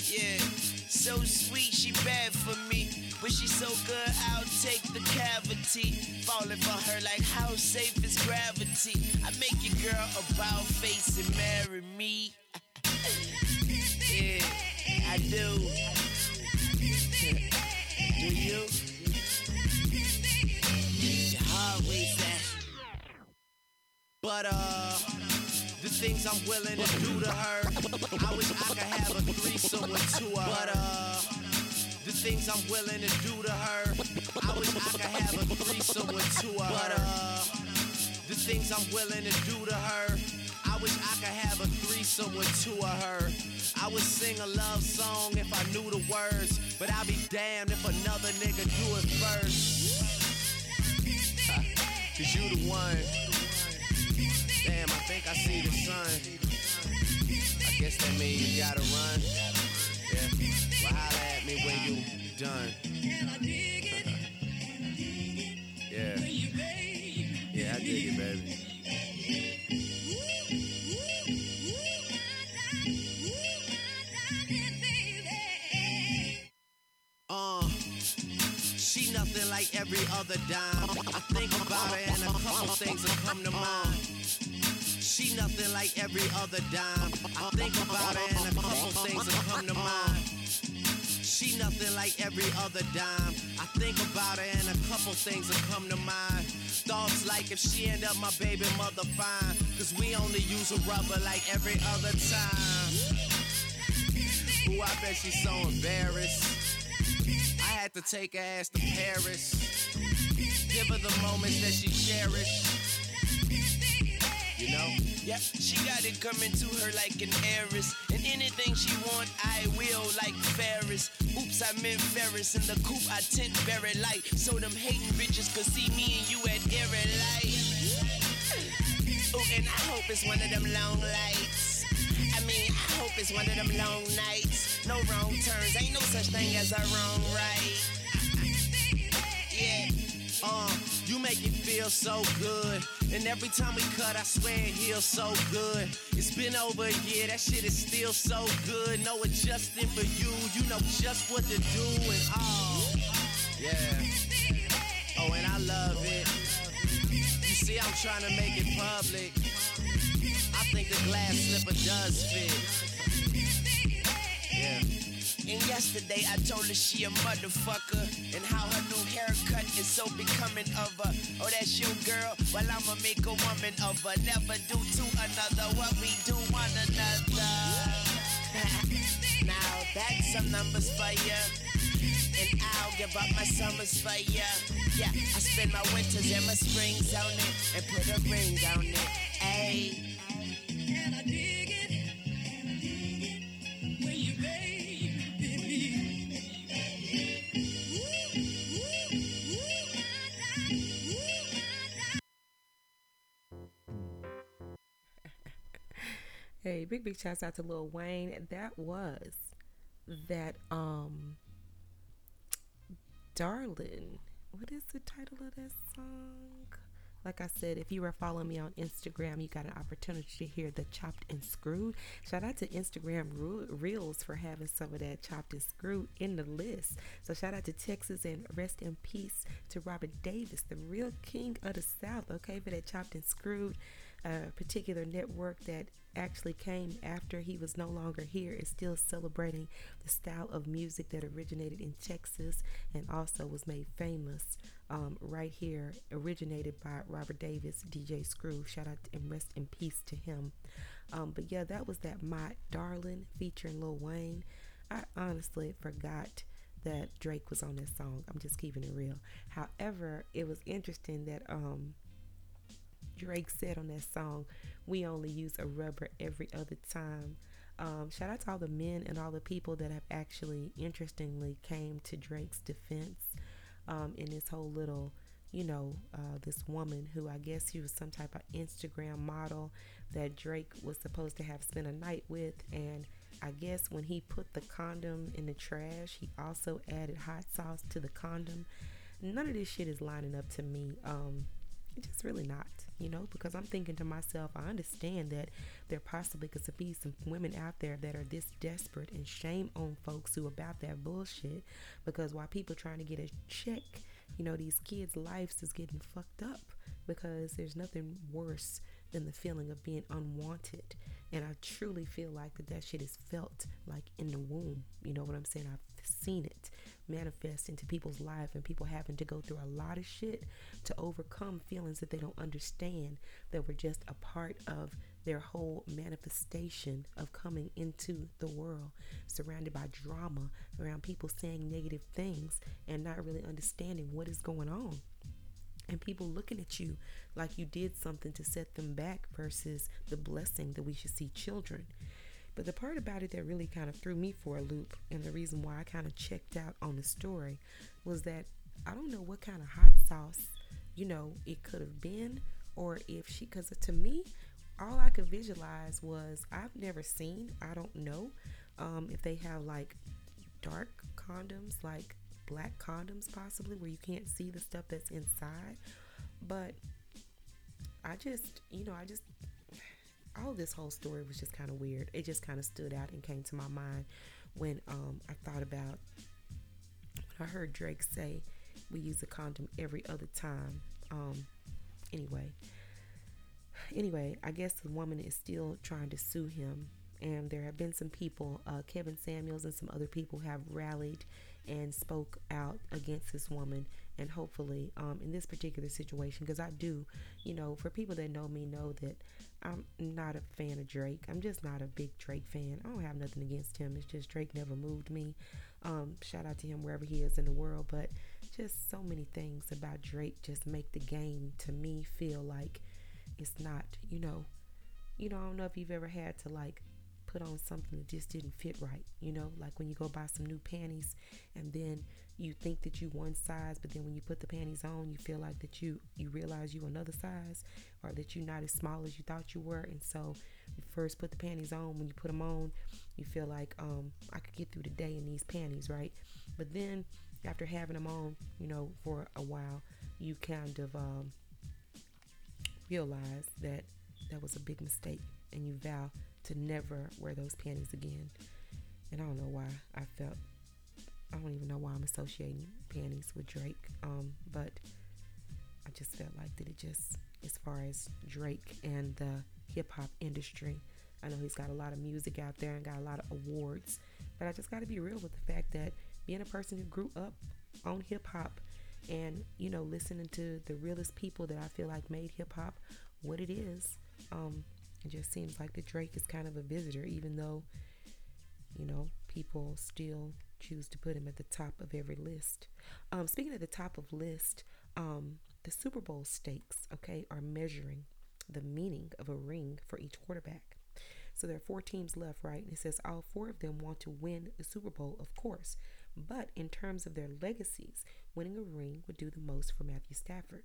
Yeah, so sweet, she bad for me. But she so good, I'll take the cavity. Falling for her like how safe is gravity. I make your girl a bow face and marry me. *laughs* yeah, I do. *laughs* do you? Your heart waits that. But uh, the things I'm willing to do to her, I wish I could have a threesome with two of her. But uh, things I'm willing to do to her, I wish I could have a threesome with two of her. The things I'm willing to do to her, I wish I could have a threesome with two of her. I would sing a love song if I knew the words, but I'd be damned if another nigga do it first. Cause you the one. Damn, I think I see the sun. I guess that means you gotta run. Yeah. Well, at me when you done. yeah. Yeah, I dig it, baby. Nothing like every other dime. I think about her and a couple things will come to mind. She nothing like every other dime. I think about her and a couple things will come to mind. She nothing like every other dime. I think about her and a couple things will come to mind. Thoughts like if she end up my baby mother fine. Cause we only use a rubber like every other time. Ooh, I bet she's so embarrassed. I had to take her ass to Paris. Give her the moments that she cherished. You know? Yep, she got it coming to her like an heiress. And anything she want, I will, like Ferris. Oops, I meant Ferris. In the coop, I tint very light. So them hating bitches could see me and you at every light. Ooh, and I hope it's one of them long lights. I mean, I hope it's one of them long nights. No wrong turns, ain't no such thing as a wrong right. Yeah. Uh, you make it feel so good. And every time we cut, I swear it heals so good. It's been over a year, that shit is still so good. No adjusting for you, you know just what to do and all. Yeah. Oh, and I love it. You see, I'm trying to make it public. I think the glass slipper does fit. Yeah. And yesterday I told her she a motherfucker and how her new haircut is so becoming of her. Oh, that's your girl. Well, I'ma make a woman of her. Never do to another what we do one another. *laughs* now that's some numbers for ya. And I'll give up my summers for ya. Yeah, I spend my winters and my springs on it and put a ring on it. Ayy. And I dig Hey, big big shouts out to Lil Wayne. That was that um Darling. What is the title of that song? Like I said, if you were following me on Instagram, you got an opportunity to hear the chopped and screwed. Shout out to Instagram Reels for having some of that chopped and screwed in the list. So shout out to Texas and rest in peace to Robert Davis, the real king of the South. Okay, for that chopped and screwed uh, particular network that actually came after he was no longer here is still celebrating the style of music that originated in Texas and also was made famous um, right here, originated by Robert Davis, DJ Screw. Shout out and rest in peace to him. Um, but yeah, that was that My Darling featuring Lil Wayne. I honestly forgot that Drake was on this song. I'm just keeping it real. However, it was interesting that um, Drake said on that song, we only use a rubber every other time. Um, shout out to all the men and all the people that have actually, interestingly, came to Drake's defense um, in this whole little you know, uh, this woman who I guess she was some type of Instagram model that Drake was supposed to have spent a night with. And I guess when he put the condom in the trash, he also added hot sauce to the condom. None of this shit is lining up to me. Um, it's just really not, you know, because I'm thinking to myself, I understand that there possibly could be some women out there that are this desperate and shame on folks who about that bullshit. Because while people trying to get a check, you know, these kids' lives is getting fucked up because there's nothing worse than the feeling of being unwanted. And I truly feel like that that shit is felt like in the womb. You know what I'm saying? I've seen it manifest into people's life and people having to go through a lot of shit to overcome feelings that they don't understand that were just a part of their whole manifestation of coming into the world surrounded by drama around people saying negative things and not really understanding what is going on and people looking at you like you did something to set them back versus the blessing that we should see children. But the part about it that really kind of threw me for a loop, and the reason why I kind of checked out on the story, was that I don't know what kind of hot sauce, you know, it could have been, or if she, because to me, all I could visualize was I've never seen, I don't know um, if they have like dark condoms, like black condoms possibly where you can't see the stuff that's inside. But i just you know i just all this whole story was just kind of weird. It just kind of stood out and came to my mind when um, i thought about when i heard drake say we use a condom every other time. Um, anyway. Anyway i guess the woman is still trying to sue him and there have been some people uh, kevin samuels and some other people have rallied and spoke out against this woman and hopefully um, in this particular situation because i do you know for people that know me know that i'm not a fan of drake. I'm just not a big drake fan. I don't have nothing against him. It's just drake never moved me. Um, shout out to him wherever he is in the world. But just so many things about drake just make the game to me feel like it's not you know you know i don't know if you've ever had to like put on something that just didn't fit right. You know, like when you go buy some new panties and then you think that you one size, but then when you put the panties on, you feel like that you you realize you another size or that you're not as small as you thought you were. And so you first put the panties on. When you put them on, you feel like um I could get through the day in these panties, right? But then after having them on, you know, for a while, you kind of um, realize that that was a big mistake and you vow to never wear those panties again. And I don't know why I felt, I don't even know why I'm associating panties with Drake. Um, but I just felt like that it just, as far as Drake and the hip hop industry, I know he's got a lot of music out there and got a lot of awards. But I just got to be real with the fact that being a person who grew up on hip hop and, you know, listening to the realest people that I feel like made hip hop what it is, um, it just seems like the Drake is kind of a visitor, even though, you know, people still choose to put him at the top of every list. Um, speaking of the top of list, um, the Super Bowl stakes, okay, are measuring the meaning of a ring for each quarterback. So there are four teams left, right? And it says all four of them want to win the Super Bowl, of course. But in terms of their legacies, winning a ring would do the most for Matthew Stafford.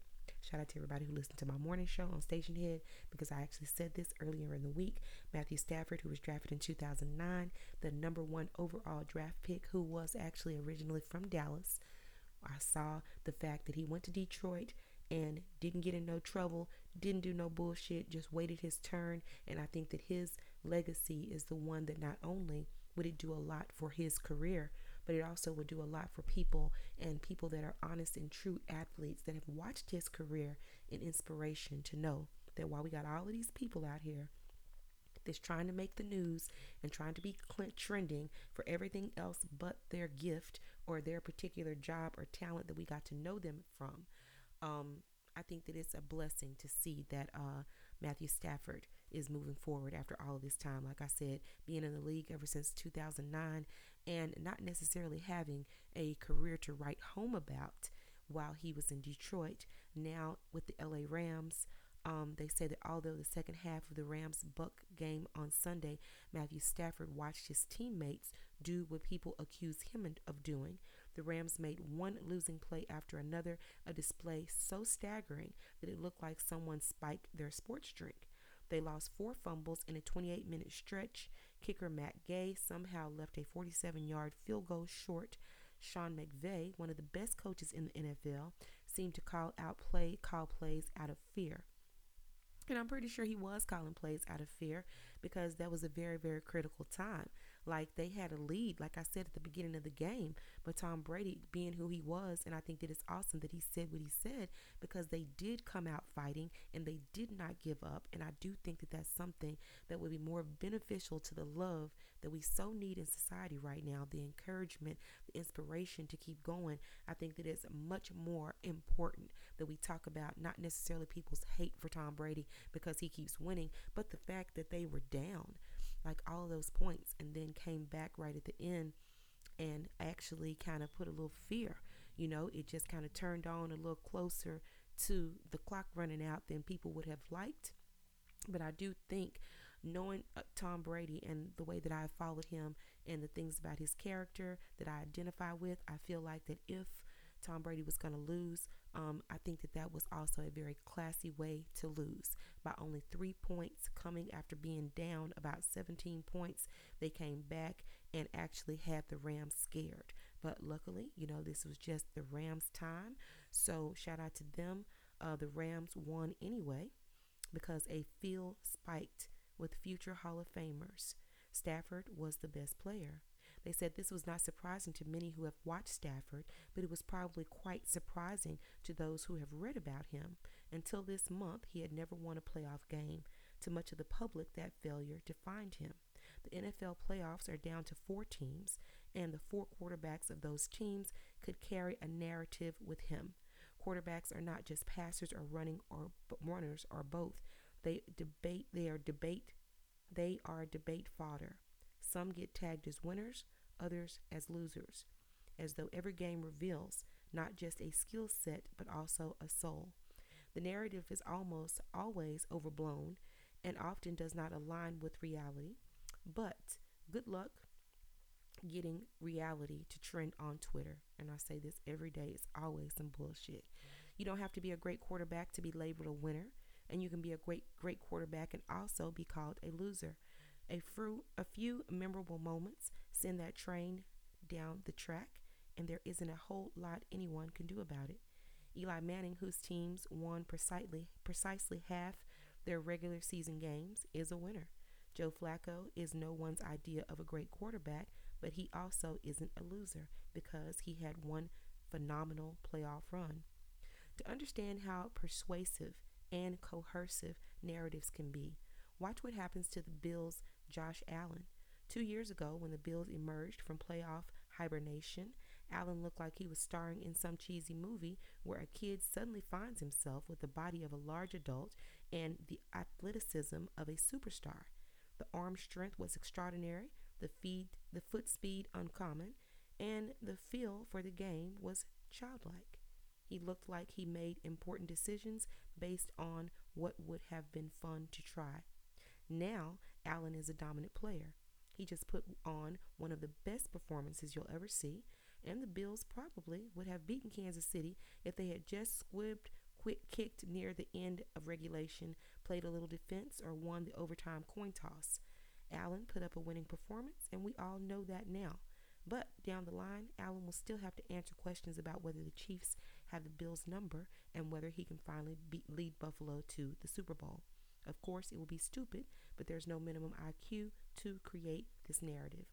Shout out to everybody who listened to my morning show on Stationhead because I actually said this earlier in the week. Matthew Stafford, who was drafted in 2009, the number one overall draft pick, who was actually originally from Dallas. I saw the fact that he went to Detroit and didn't get in no trouble, didn't do no bullshit, just waited his turn. And I think that his legacy is the one that not only would it do a lot for his career, but it also would do a lot for people and people that are honest and true athletes that have watched his career in inspiration to know that while we got all of these people out here that's trying to make the news and trying to be trending for everything else but their gift or their particular job or talent that we got to know them from. Um, I think that it's a blessing to see that uh, Matthew Stafford is moving forward after all of this time. Like I said, being in the league ever since 2009 and not necessarily having a career to write home about while he was in Detroit. Now with the LA Rams, um, they say that although the second half of the Rams Buck game on Sunday, Matthew Stafford watched his teammates do what people accuse him of doing. The Rams made one losing play after another, a display so staggering that it looked like someone spiked their sports drink. They lost four fumbles in a 28 minute stretch. Kicker Matt Gay somehow left a 47 yard field goal short. Sean McVay, one of the best coaches in the NFL, seemed to call out play call plays out of fear. And I'm pretty sure he was calling plays out of fear because that was a very, very critical time. Like they had a lead, like I said at the beginning of the game, but Tom Brady being who he was, and I think that it's awesome that he said what he said because they did come out fighting and they did not give up. And I do think that that's something that would be more beneficial to the love that we so need in society right now the encouragement, the inspiration to keep going. I think that it's much more important that we talk about not necessarily people's hate for Tom Brady because he keeps winning, but the fact that they were down like all those points and then came back right at the end and actually kind of put a little fear. You know, it just kind of turned on a little closer to the clock running out than people would have liked. But I do think knowing uh, Tom Brady and the way that I followed him and the things about his character that I identify with, I feel like that if Tom Brady was going to lose, um, I think that that was also a very classy way to lose by only three points, coming after being down about 17 points. They came back and actually had the Rams scared. But luckily, you know, this was just the Rams' time. So shout out to them. Uh, the Rams won anyway because a field spiked with future Hall of Famers. Stafford was the best player. They said this was not surprising to many who have watched Stafford, but it was probably quite surprising to those who have read about him. Until this month, he had never won a playoff game. To much of the public, that failure defined him. The NFL playoffs are down to four teams, and the four quarterbacks of those teams could carry a narrative with him. Quarterbacks are not just passers or running or runners or both. They debate. They are debate. They are debate fodder. Some get tagged as winners, others as losers, as though every game reveals not just a skill set but also a soul. The narrative is almost always overblown and often does not align with reality, but good luck getting reality to trend on Twitter. And I say this every day, it's always some bullshit. You don't have to be a great quarterback to be labeled a winner, and you can be a great great quarterback and also be called a loser. A, fru- a few memorable moments send that train down the track, and there isn't a whole lot anyone can do about it. Eli Manning, whose teams won precisely, precisely half their regular season games, is a winner. Joe Flacco is no one's idea of a great quarterback, but he also isn't a loser because he had one phenomenal playoff run. To understand how persuasive and coercive narratives can be, watch what happens to the Bills' Josh Allen. Two years ago, when the Bills emerged from playoff hibernation, Allen looked like he was starring in some cheesy movie where a kid suddenly finds himself with the body of a large adult and the athleticism of a superstar. The arm strength was extraordinary, the feed, the foot speed uncommon, and the feel for the game was childlike. He looked like he made important decisions based on what would have been fun to try. Now, Allen is a dominant player. He just put on one of the best performances you'll ever see, and the Bills probably would have beaten Kansas City if they had just squibbed, quick kicked near the end of regulation, played a little defense, or won the overtime coin toss. Allen put up a winning performance, and we all know that now. But down the line, Allen will still have to answer questions about whether the Chiefs have the Bills' number and whether he can finally beat, lead Buffalo to the Super Bowl. Of course, it will be stupid, but there's no minimum IQ to create this narrative.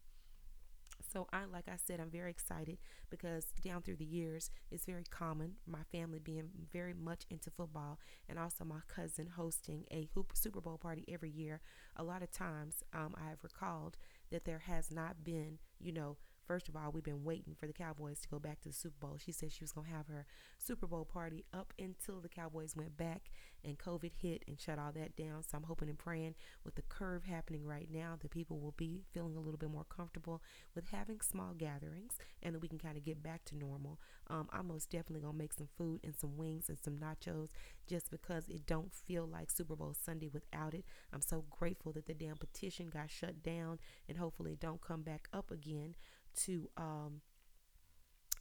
So I like I said I'm very excited because down through the years it's very common my family being very much into football and also my cousin hosting a hoop Super Bowl party every year. A lot of times um, I have recalled that there has not been you know First of all, we've been waiting for the Cowboys to go back to the Super Bowl. She said she was going to have her Super Bowl party up until the Cowboys went back and COVID hit and shut all that down. So I'm hoping and praying with the curve happening right now that people will be feeling a little bit more comfortable with having small gatherings and that we can kind of get back to normal. Um, I'm most definitely going to make some food and some wings and some nachos just because it don't feel like Super Bowl Sunday without it. I'm so grateful that the damn petition got shut down and hopefully it don't come back up again to um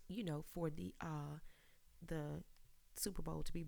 you know for the uh the Super Bowl to be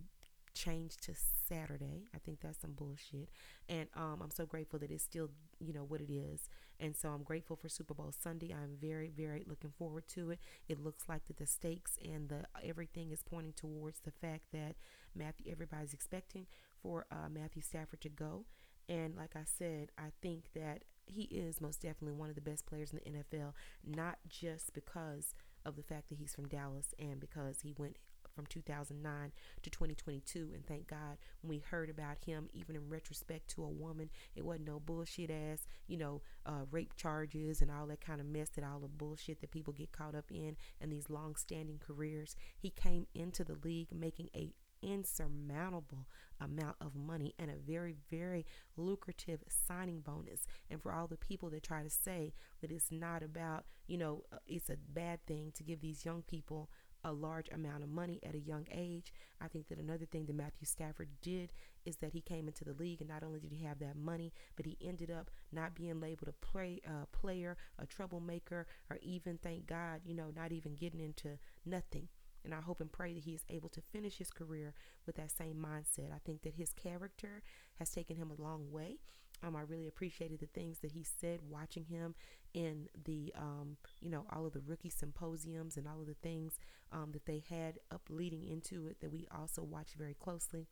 changed to Saturday. I think that's some bullshit. And um, I'm so grateful that it's still, you know, what it is. And so I'm grateful for Super Bowl Sunday. I'm very, very looking forward to it. It looks like that the stakes and the everything is pointing towards the fact that Matthew, everybody's expecting for uh, Matthew Stafford to go. And like I said, I think that he is most definitely one of the best players in the NFL, not just because of the fact that he's from Dallas and because he went from 2009 to 2022 and thank god when we heard about him even in retrospect to a woman it wasn't no bullshit ass you know uh, rape charges and all that kind of mess that all the bullshit that people get caught up in and these long standing careers. He came into the league making a insurmountable amount of money and a very, very lucrative signing bonus. And for all the people that try to say that it's not about, you know, uh, it's a bad thing to give these young people a large amount of money at a young age. I think that another thing that Matthew Stafford did is that he came into the league and not only did he have that money, but he ended up not being labeled a play a player, a troublemaker, or even thank God, you know, not even getting into nothing. And I hope and pray that he is able to finish his career with that same mindset. I think that his character has taken him a long way. Um, I really appreciated the things that he said watching him in the, um, you know, all of the rookie symposiums and all of the things um, that they had up leading into it that we also watched very closely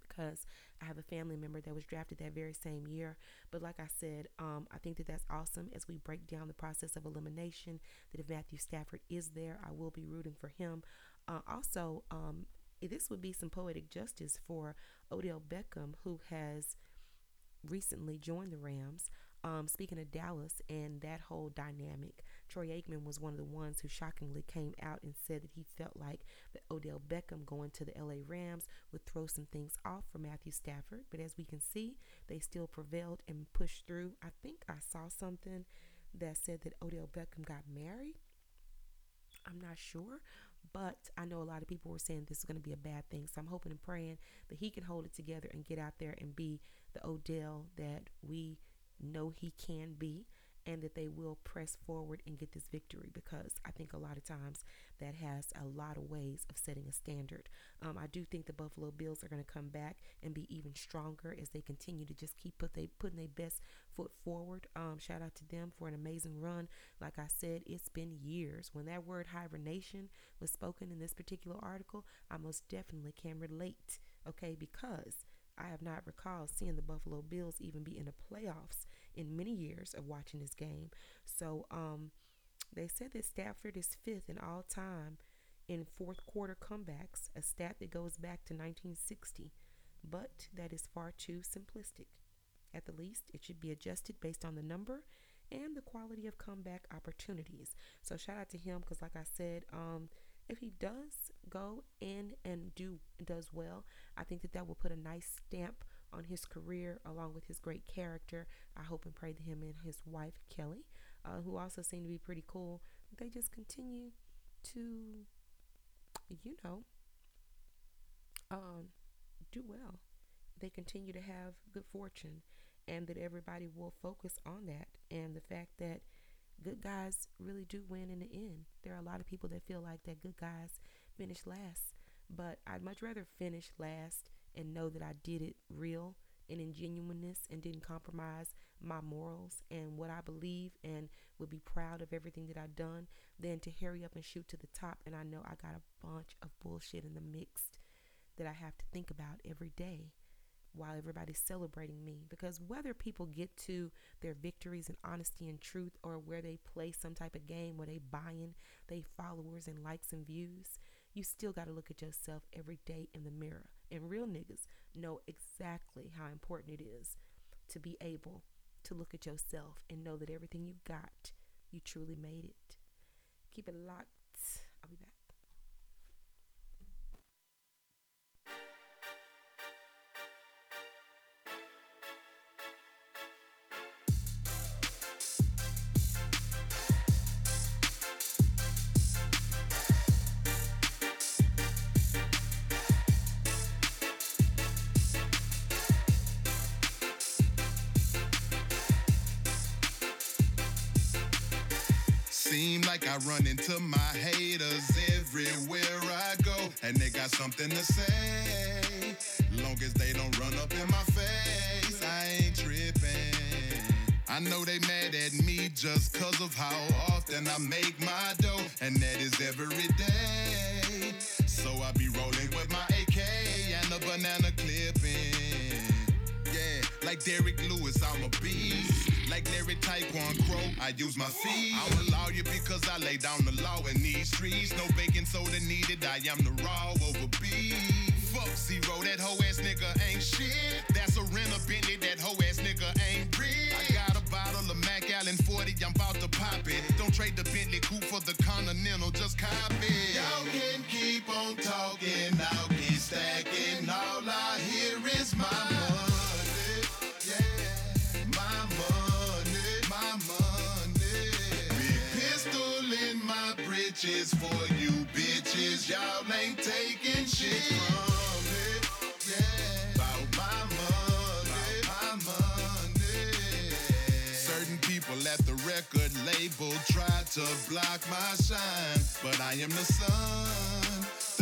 because I have a family member that was drafted that very same year. But like I said, um, I think that that's awesome as we break down the process of elimination. That if Matthew Stafford is there, I will be rooting for him. Uh, also, um, this would be some poetic justice for Odell Beckham, who has recently joined the Rams. Um, speaking of Dallas and that whole dynamic, Troy Aikman was one of the ones who shockingly came out and said that he felt like that Odell Beckham going to the LA Rams would throw some things off for Matthew Stafford. But as we can see, they still prevailed and pushed through. I think I saw something that said that Odell Beckham got married. I'm not sure, but I know a lot of people were saying this is going to be a bad thing. So I'm hoping and praying that he can hold it together and get out there and be the Odell that we know he can be and that they will press forward and get this victory because I think a lot of times that has a lot of ways of setting a standard. Um, I do think the Buffalo Bills are going to come back and be even stronger as they continue to just keep put they putting their best foot forward. Um, shout out to them for an amazing run. Like I said, it's been years. When that word hibernation was spoken in this particular article, I most definitely can relate. Okay, because I have not recalled seeing the Buffalo Bills even be in the playoffs in many years of watching this game. So um, they said that Stafford is fifth in all time in fourth quarter comebacks, a stat that goes back to 1960. But that is far too simplistic. At the least, it should be adjusted based on the number and the quality of comeback opportunities. So shout out to him because, like I said, um, if he does go in and do does well, I think that that will put a nice stamp on his career along with his great character. I hope and pray that him and his wife Kelly, uh, who also seem to be pretty cool, they just continue to, you know, um, do well. They continue to have good fortune, and that everybody will focus on that and the fact that good guys really do win in the end. There are a lot of people that feel like that good guys finish last, but I'd much rather finish last and know that I did it real and in genuineness and didn't compromise my morals and what I believe and would be proud of everything that I've done than to hurry up and shoot to the top. And I know I got a bunch of bullshit in the mix that I have to think about every day while everybody's celebrating me. Because whether people get to their victories in honesty and truth or where they play some type of game where they buying they followers and likes and views you still got to look at yourself every day in the mirror and real niggas know exactly how important it is to be able to look at yourself and know that everything you got, you truly made it. Keep it locked. I'll be back. I run into my haters everywhere I go, and they got something to say. Long as they don't run up in my face, I ain't tripping. I know they mad at me just cause of how often I make my dough, and that is every day. So I be rolling with my AK and a banana clipping. Like Derrick Lewis, I'm a beast. Like Larry Taekwondo, I use my feet. I'm a lawyer because I lay down the law in these streets. No baking soda needed, I am the raw over beef. Fuck Z-Ro, that hoe ass nigga ain't shit. That's a renter Bentley, that hoe ass nigga ain't rich. I got a bottle of Macallan 40, I'm about to pop it. Don't trade the Bentley coupe for the Continental, just cop it. Y'all can keep on talking, I'll keep stacking. All I hear is my britches for you bitches. Y'all ain't taking shit from me. Yeah, about my money, my money. Certain people at the record label try to block my shine, but I am the sun.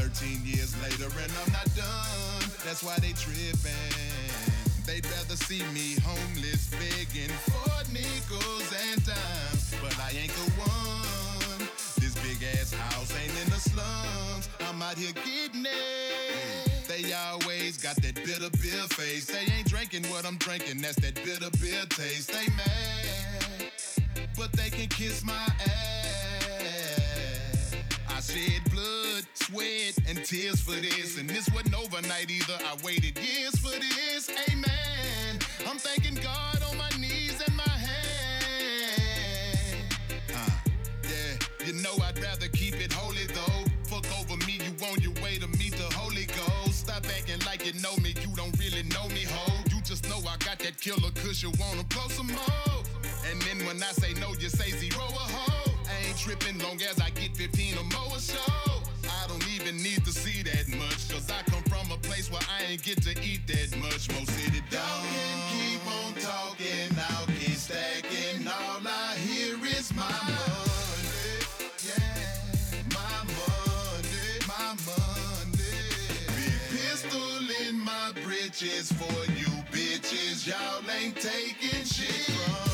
13 years later and I'm not done. That's why they tripping. They'd rather see me homeless begging for nickels and dimes, but I ain't the one. Ass house ain't in the slums. I'm out here getting it. They always got that bitter beer face. They ain't drinking what I'm drinking. That's that bitter beer taste. They mad, but they can kiss my ass. I shed blood, sweat, and tears for this. And this wasn't overnight either. I waited years for this. Amen. I'm thanking God you know I'd rather keep it holy though. Fuck over me, you on your way to meet the Holy Ghost. Stop acting like you know me, you don't really know me, ho. You just know I got that killer cause you wanna blow some more. And then when I say no, you say Z-Ro a hoe. I ain't tripping long as I get 15 or more a show. I don't even need to see that much, cause I come from a place where I ain't get to eat that much. Most city dog can keep on talking, I'll keep stacking. All I hear is my my britches for you bitches. Y'all ain't taking shit from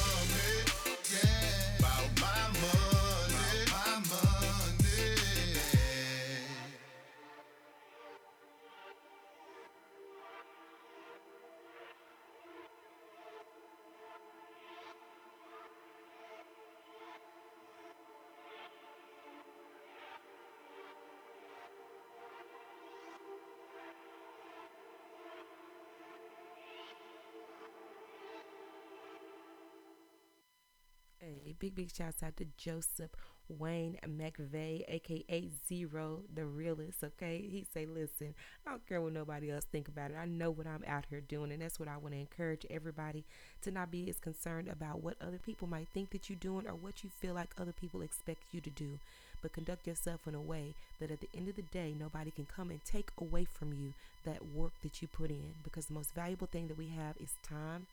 big, big shouts out to Joseph Wayne McVey, aka Z-Ro, the realist. Okay, he say, listen, I don't care what nobody else think about it. I know what I'm out here doing, and that's what I want to encourage everybody to not be as concerned about what other people might think that you're doing or what you feel like other people expect you to do, but conduct yourself in a way that at the end of the day, nobody can come and take away from you that work that you put in. Because the most valuable thing that we have is time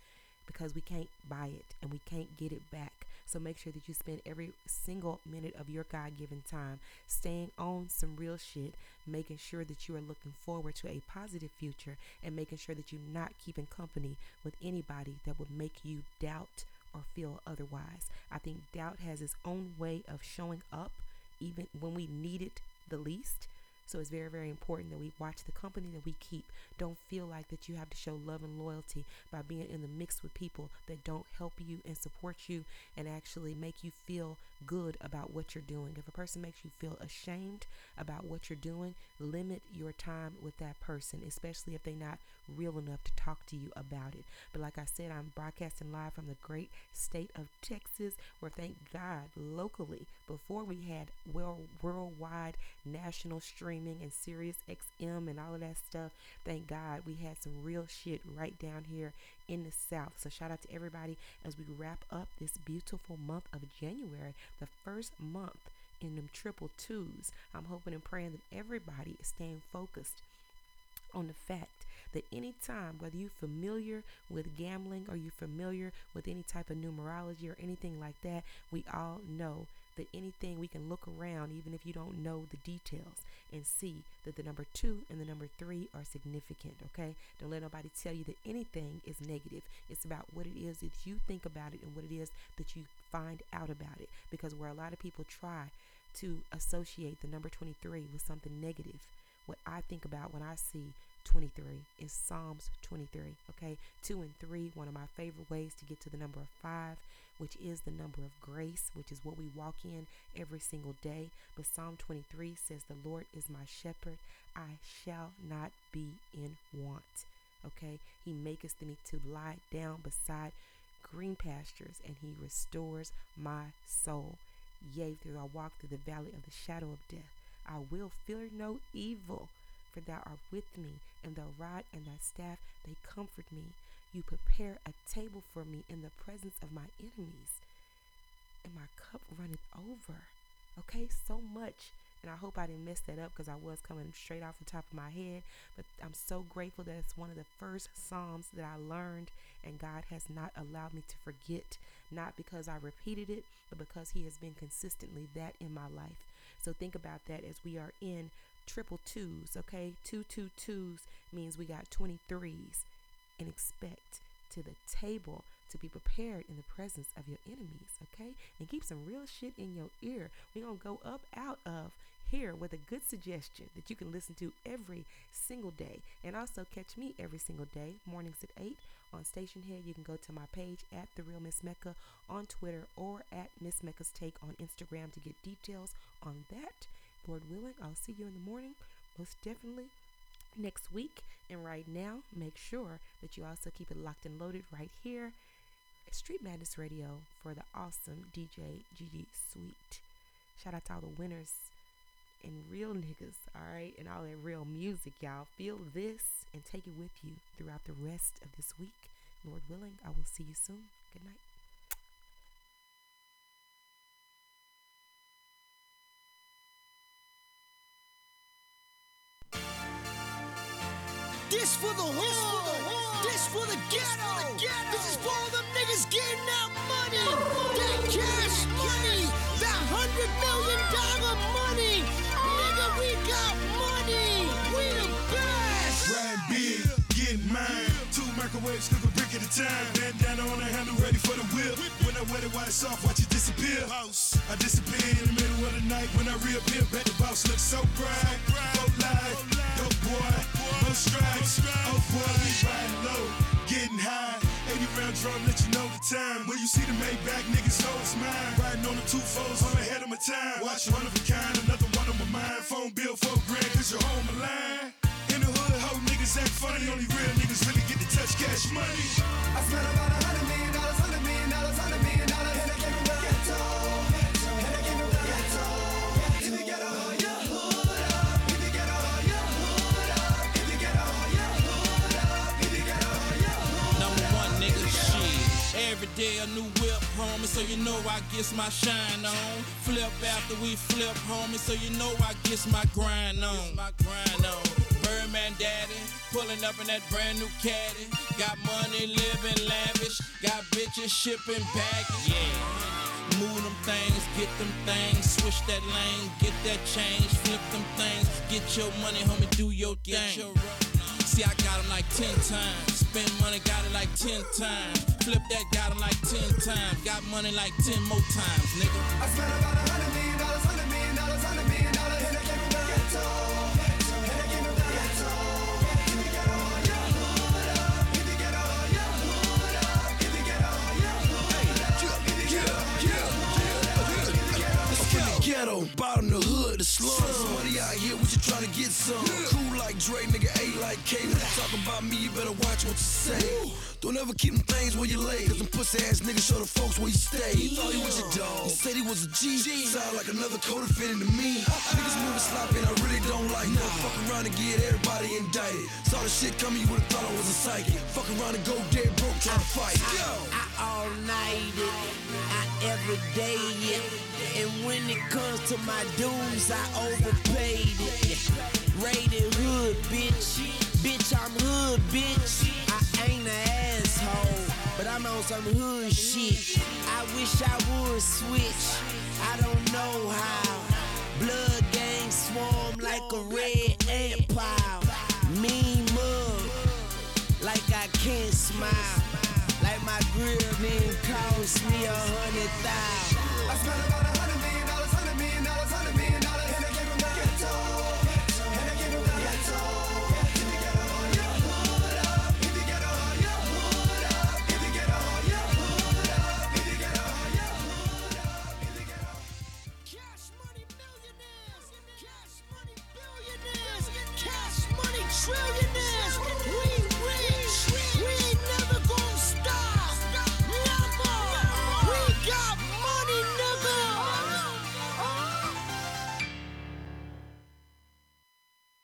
because we can't buy it and we can't get it back. So make sure that you spend every single minute of your God given time staying on some real shit, making sure that you are looking forward to a positive future, and making sure that you're not keeping company with anybody that would make you doubt or feel otherwise. I think doubt has its own way of showing up even when we need it the least. So it's very, very important that we watch the company that we keep. Don't feel like that you have to show love and loyalty by being in the mix with people that don't help you and support you and actually make you feel good about what you're doing. If a person makes you feel ashamed about what you're doing, limit your time with that person, especially if they're not real enough to talk to you about it. But like I said, I'm broadcasting live from the great state of Texas, where thank God locally, before we had well worldwide national streaming and Sirius XM and all of that stuff, thank God we had some real shit right down here in the South. So shout out to everybody as we wrap up this beautiful month of January, the first month in them triple twos. I'm hoping and praying that everybody is staying focused on the fact that anytime, whether you're familiar with gambling or you're familiar with any type of numerology or anything like that, we all know that anything we can look around, even if you don't know the details, and see that the number two and the number three are significant. Okay, don't let nobody tell you that anything is negative. It's about what it is that you think about it and what it is that you find out about it. Because where a lot of people try to associate the number 23 with something negative, what I think about when I see 23 is Psalms 23. Okay, two and three, one of my favorite ways to get to the number of five which is the number of grace, which is what we walk in every single day. But Psalm 23 says, The Lord is my shepherd, I shall not be in want. Okay, He maketh me to lie down beside green pastures, and He restores my soul. Yea, though I walk through the valley of the shadow of death, I will fear no evil, for thou art with me, and thy rod and thy staff, they comfort me. You prepare a table for me in the presence of my enemies, and my cup runneth over. Okay, so much. And I hope I didn't mess that up because I was coming straight off the top of my head. But I'm so grateful that it's one of the first Psalms that I learned, and God has not allowed me to forget. Not because I repeated it, but because He has been consistently that in my life. So think about that as we are in triple twos, okay? Two two twos means we got 23s and expect to the table to be prepared in the presence of your enemies, okay? And keep some real shit in your ear. We're going to go up out of here with a good suggestion that you can listen to every single day. And also catch me every single day, mornings at 8 on Stationhead. You can go to my page at The Real Miss Mecca on Twitter or at Miss Mecca's Take on Instagram to get details on that. Lord willing, I'll see you in the morning. Most definitely next week. And right now, make sure that you also keep it locked and loaded right here at Street Madness Radio for the awesome DJ Gigi Sweet. Shout out to all the winners and real *laughs* niggas, all right, and all that real music, y'all. Feel this and take it with you throughout the rest of this week. Lord willing, I will see you soon. Good night. Dollar money. Nigga, we got money. We the best. Ride big, get mine. Two microwaves, cook a brick at a time. Bandana on the handle, ready for the whip. When I wet it while it's off, watch it disappear. I disappear in the middle of the night when I reappear. Bet the boss looks so bright. Vote live, dope boy, no stripes. Oh boy, we riding low, getting high. 80 round drum, let you know the time. When you see the Maybach, niggas know it's mine. Riding on the two foes, I'm ahead of my time. Watch one of a kind, another one on my mind. Phone bill, four grand, cause you're home line. In the hood, hoe niggas act funny. Only real niggas really get to touch cash money. I spent about a hundred million dollars, day a new whip, homie, so you know I gets my shine on. Flip after we flip, homie, so you know I gets my grind on. My grind on. Birdman daddy, pulling up in that brand new caddy. Got money, living lavish. Got bitches shipping baggage. Yeah. Move them things, get them things, switch that lane, get that change, flip them things, get your money, homie, do your thing. See, I got them like 10 times. Spend money, got it like 10 times. Flip that, got them like 10 times. Got money like 10 more times, nigga. I spent about a hundred million dollars, hundred million dollars, hundred million dollars, and it came from the ghetto. And it came from the ghetto. You get a your hood up. ghetto, bottom the hood, the slums. Somebody out here, what you trying to get some? Cool like Dre, nigga, A like K. When you talk about me, you better watch what you say. Don't ever keep them things where you lay, cause them pussy ass niggas show the folks where you stay. He thought he was your dog. He said he was a G. Sound like another co-defendant to me. Niggas moving sloppy and I really don't like it. Fuck around and get everybody indicted. Saw the shit coming, you would've thought I was a psychic. Fuck around and go dead broke trying to fight. Yo. I all night it, I every day it. And when it comes to my dues, I overpaid it. Rated hood, bitch. Bitch, I'm hood, bitch. I ain't an asshole, but I'm on some hood shit. I wish I would switch. I don't know how. Blood gang swarm like a red ant pile. Mean mug, like I can't smile. Like my grill didn't cost me a hundred thousand. I spent about a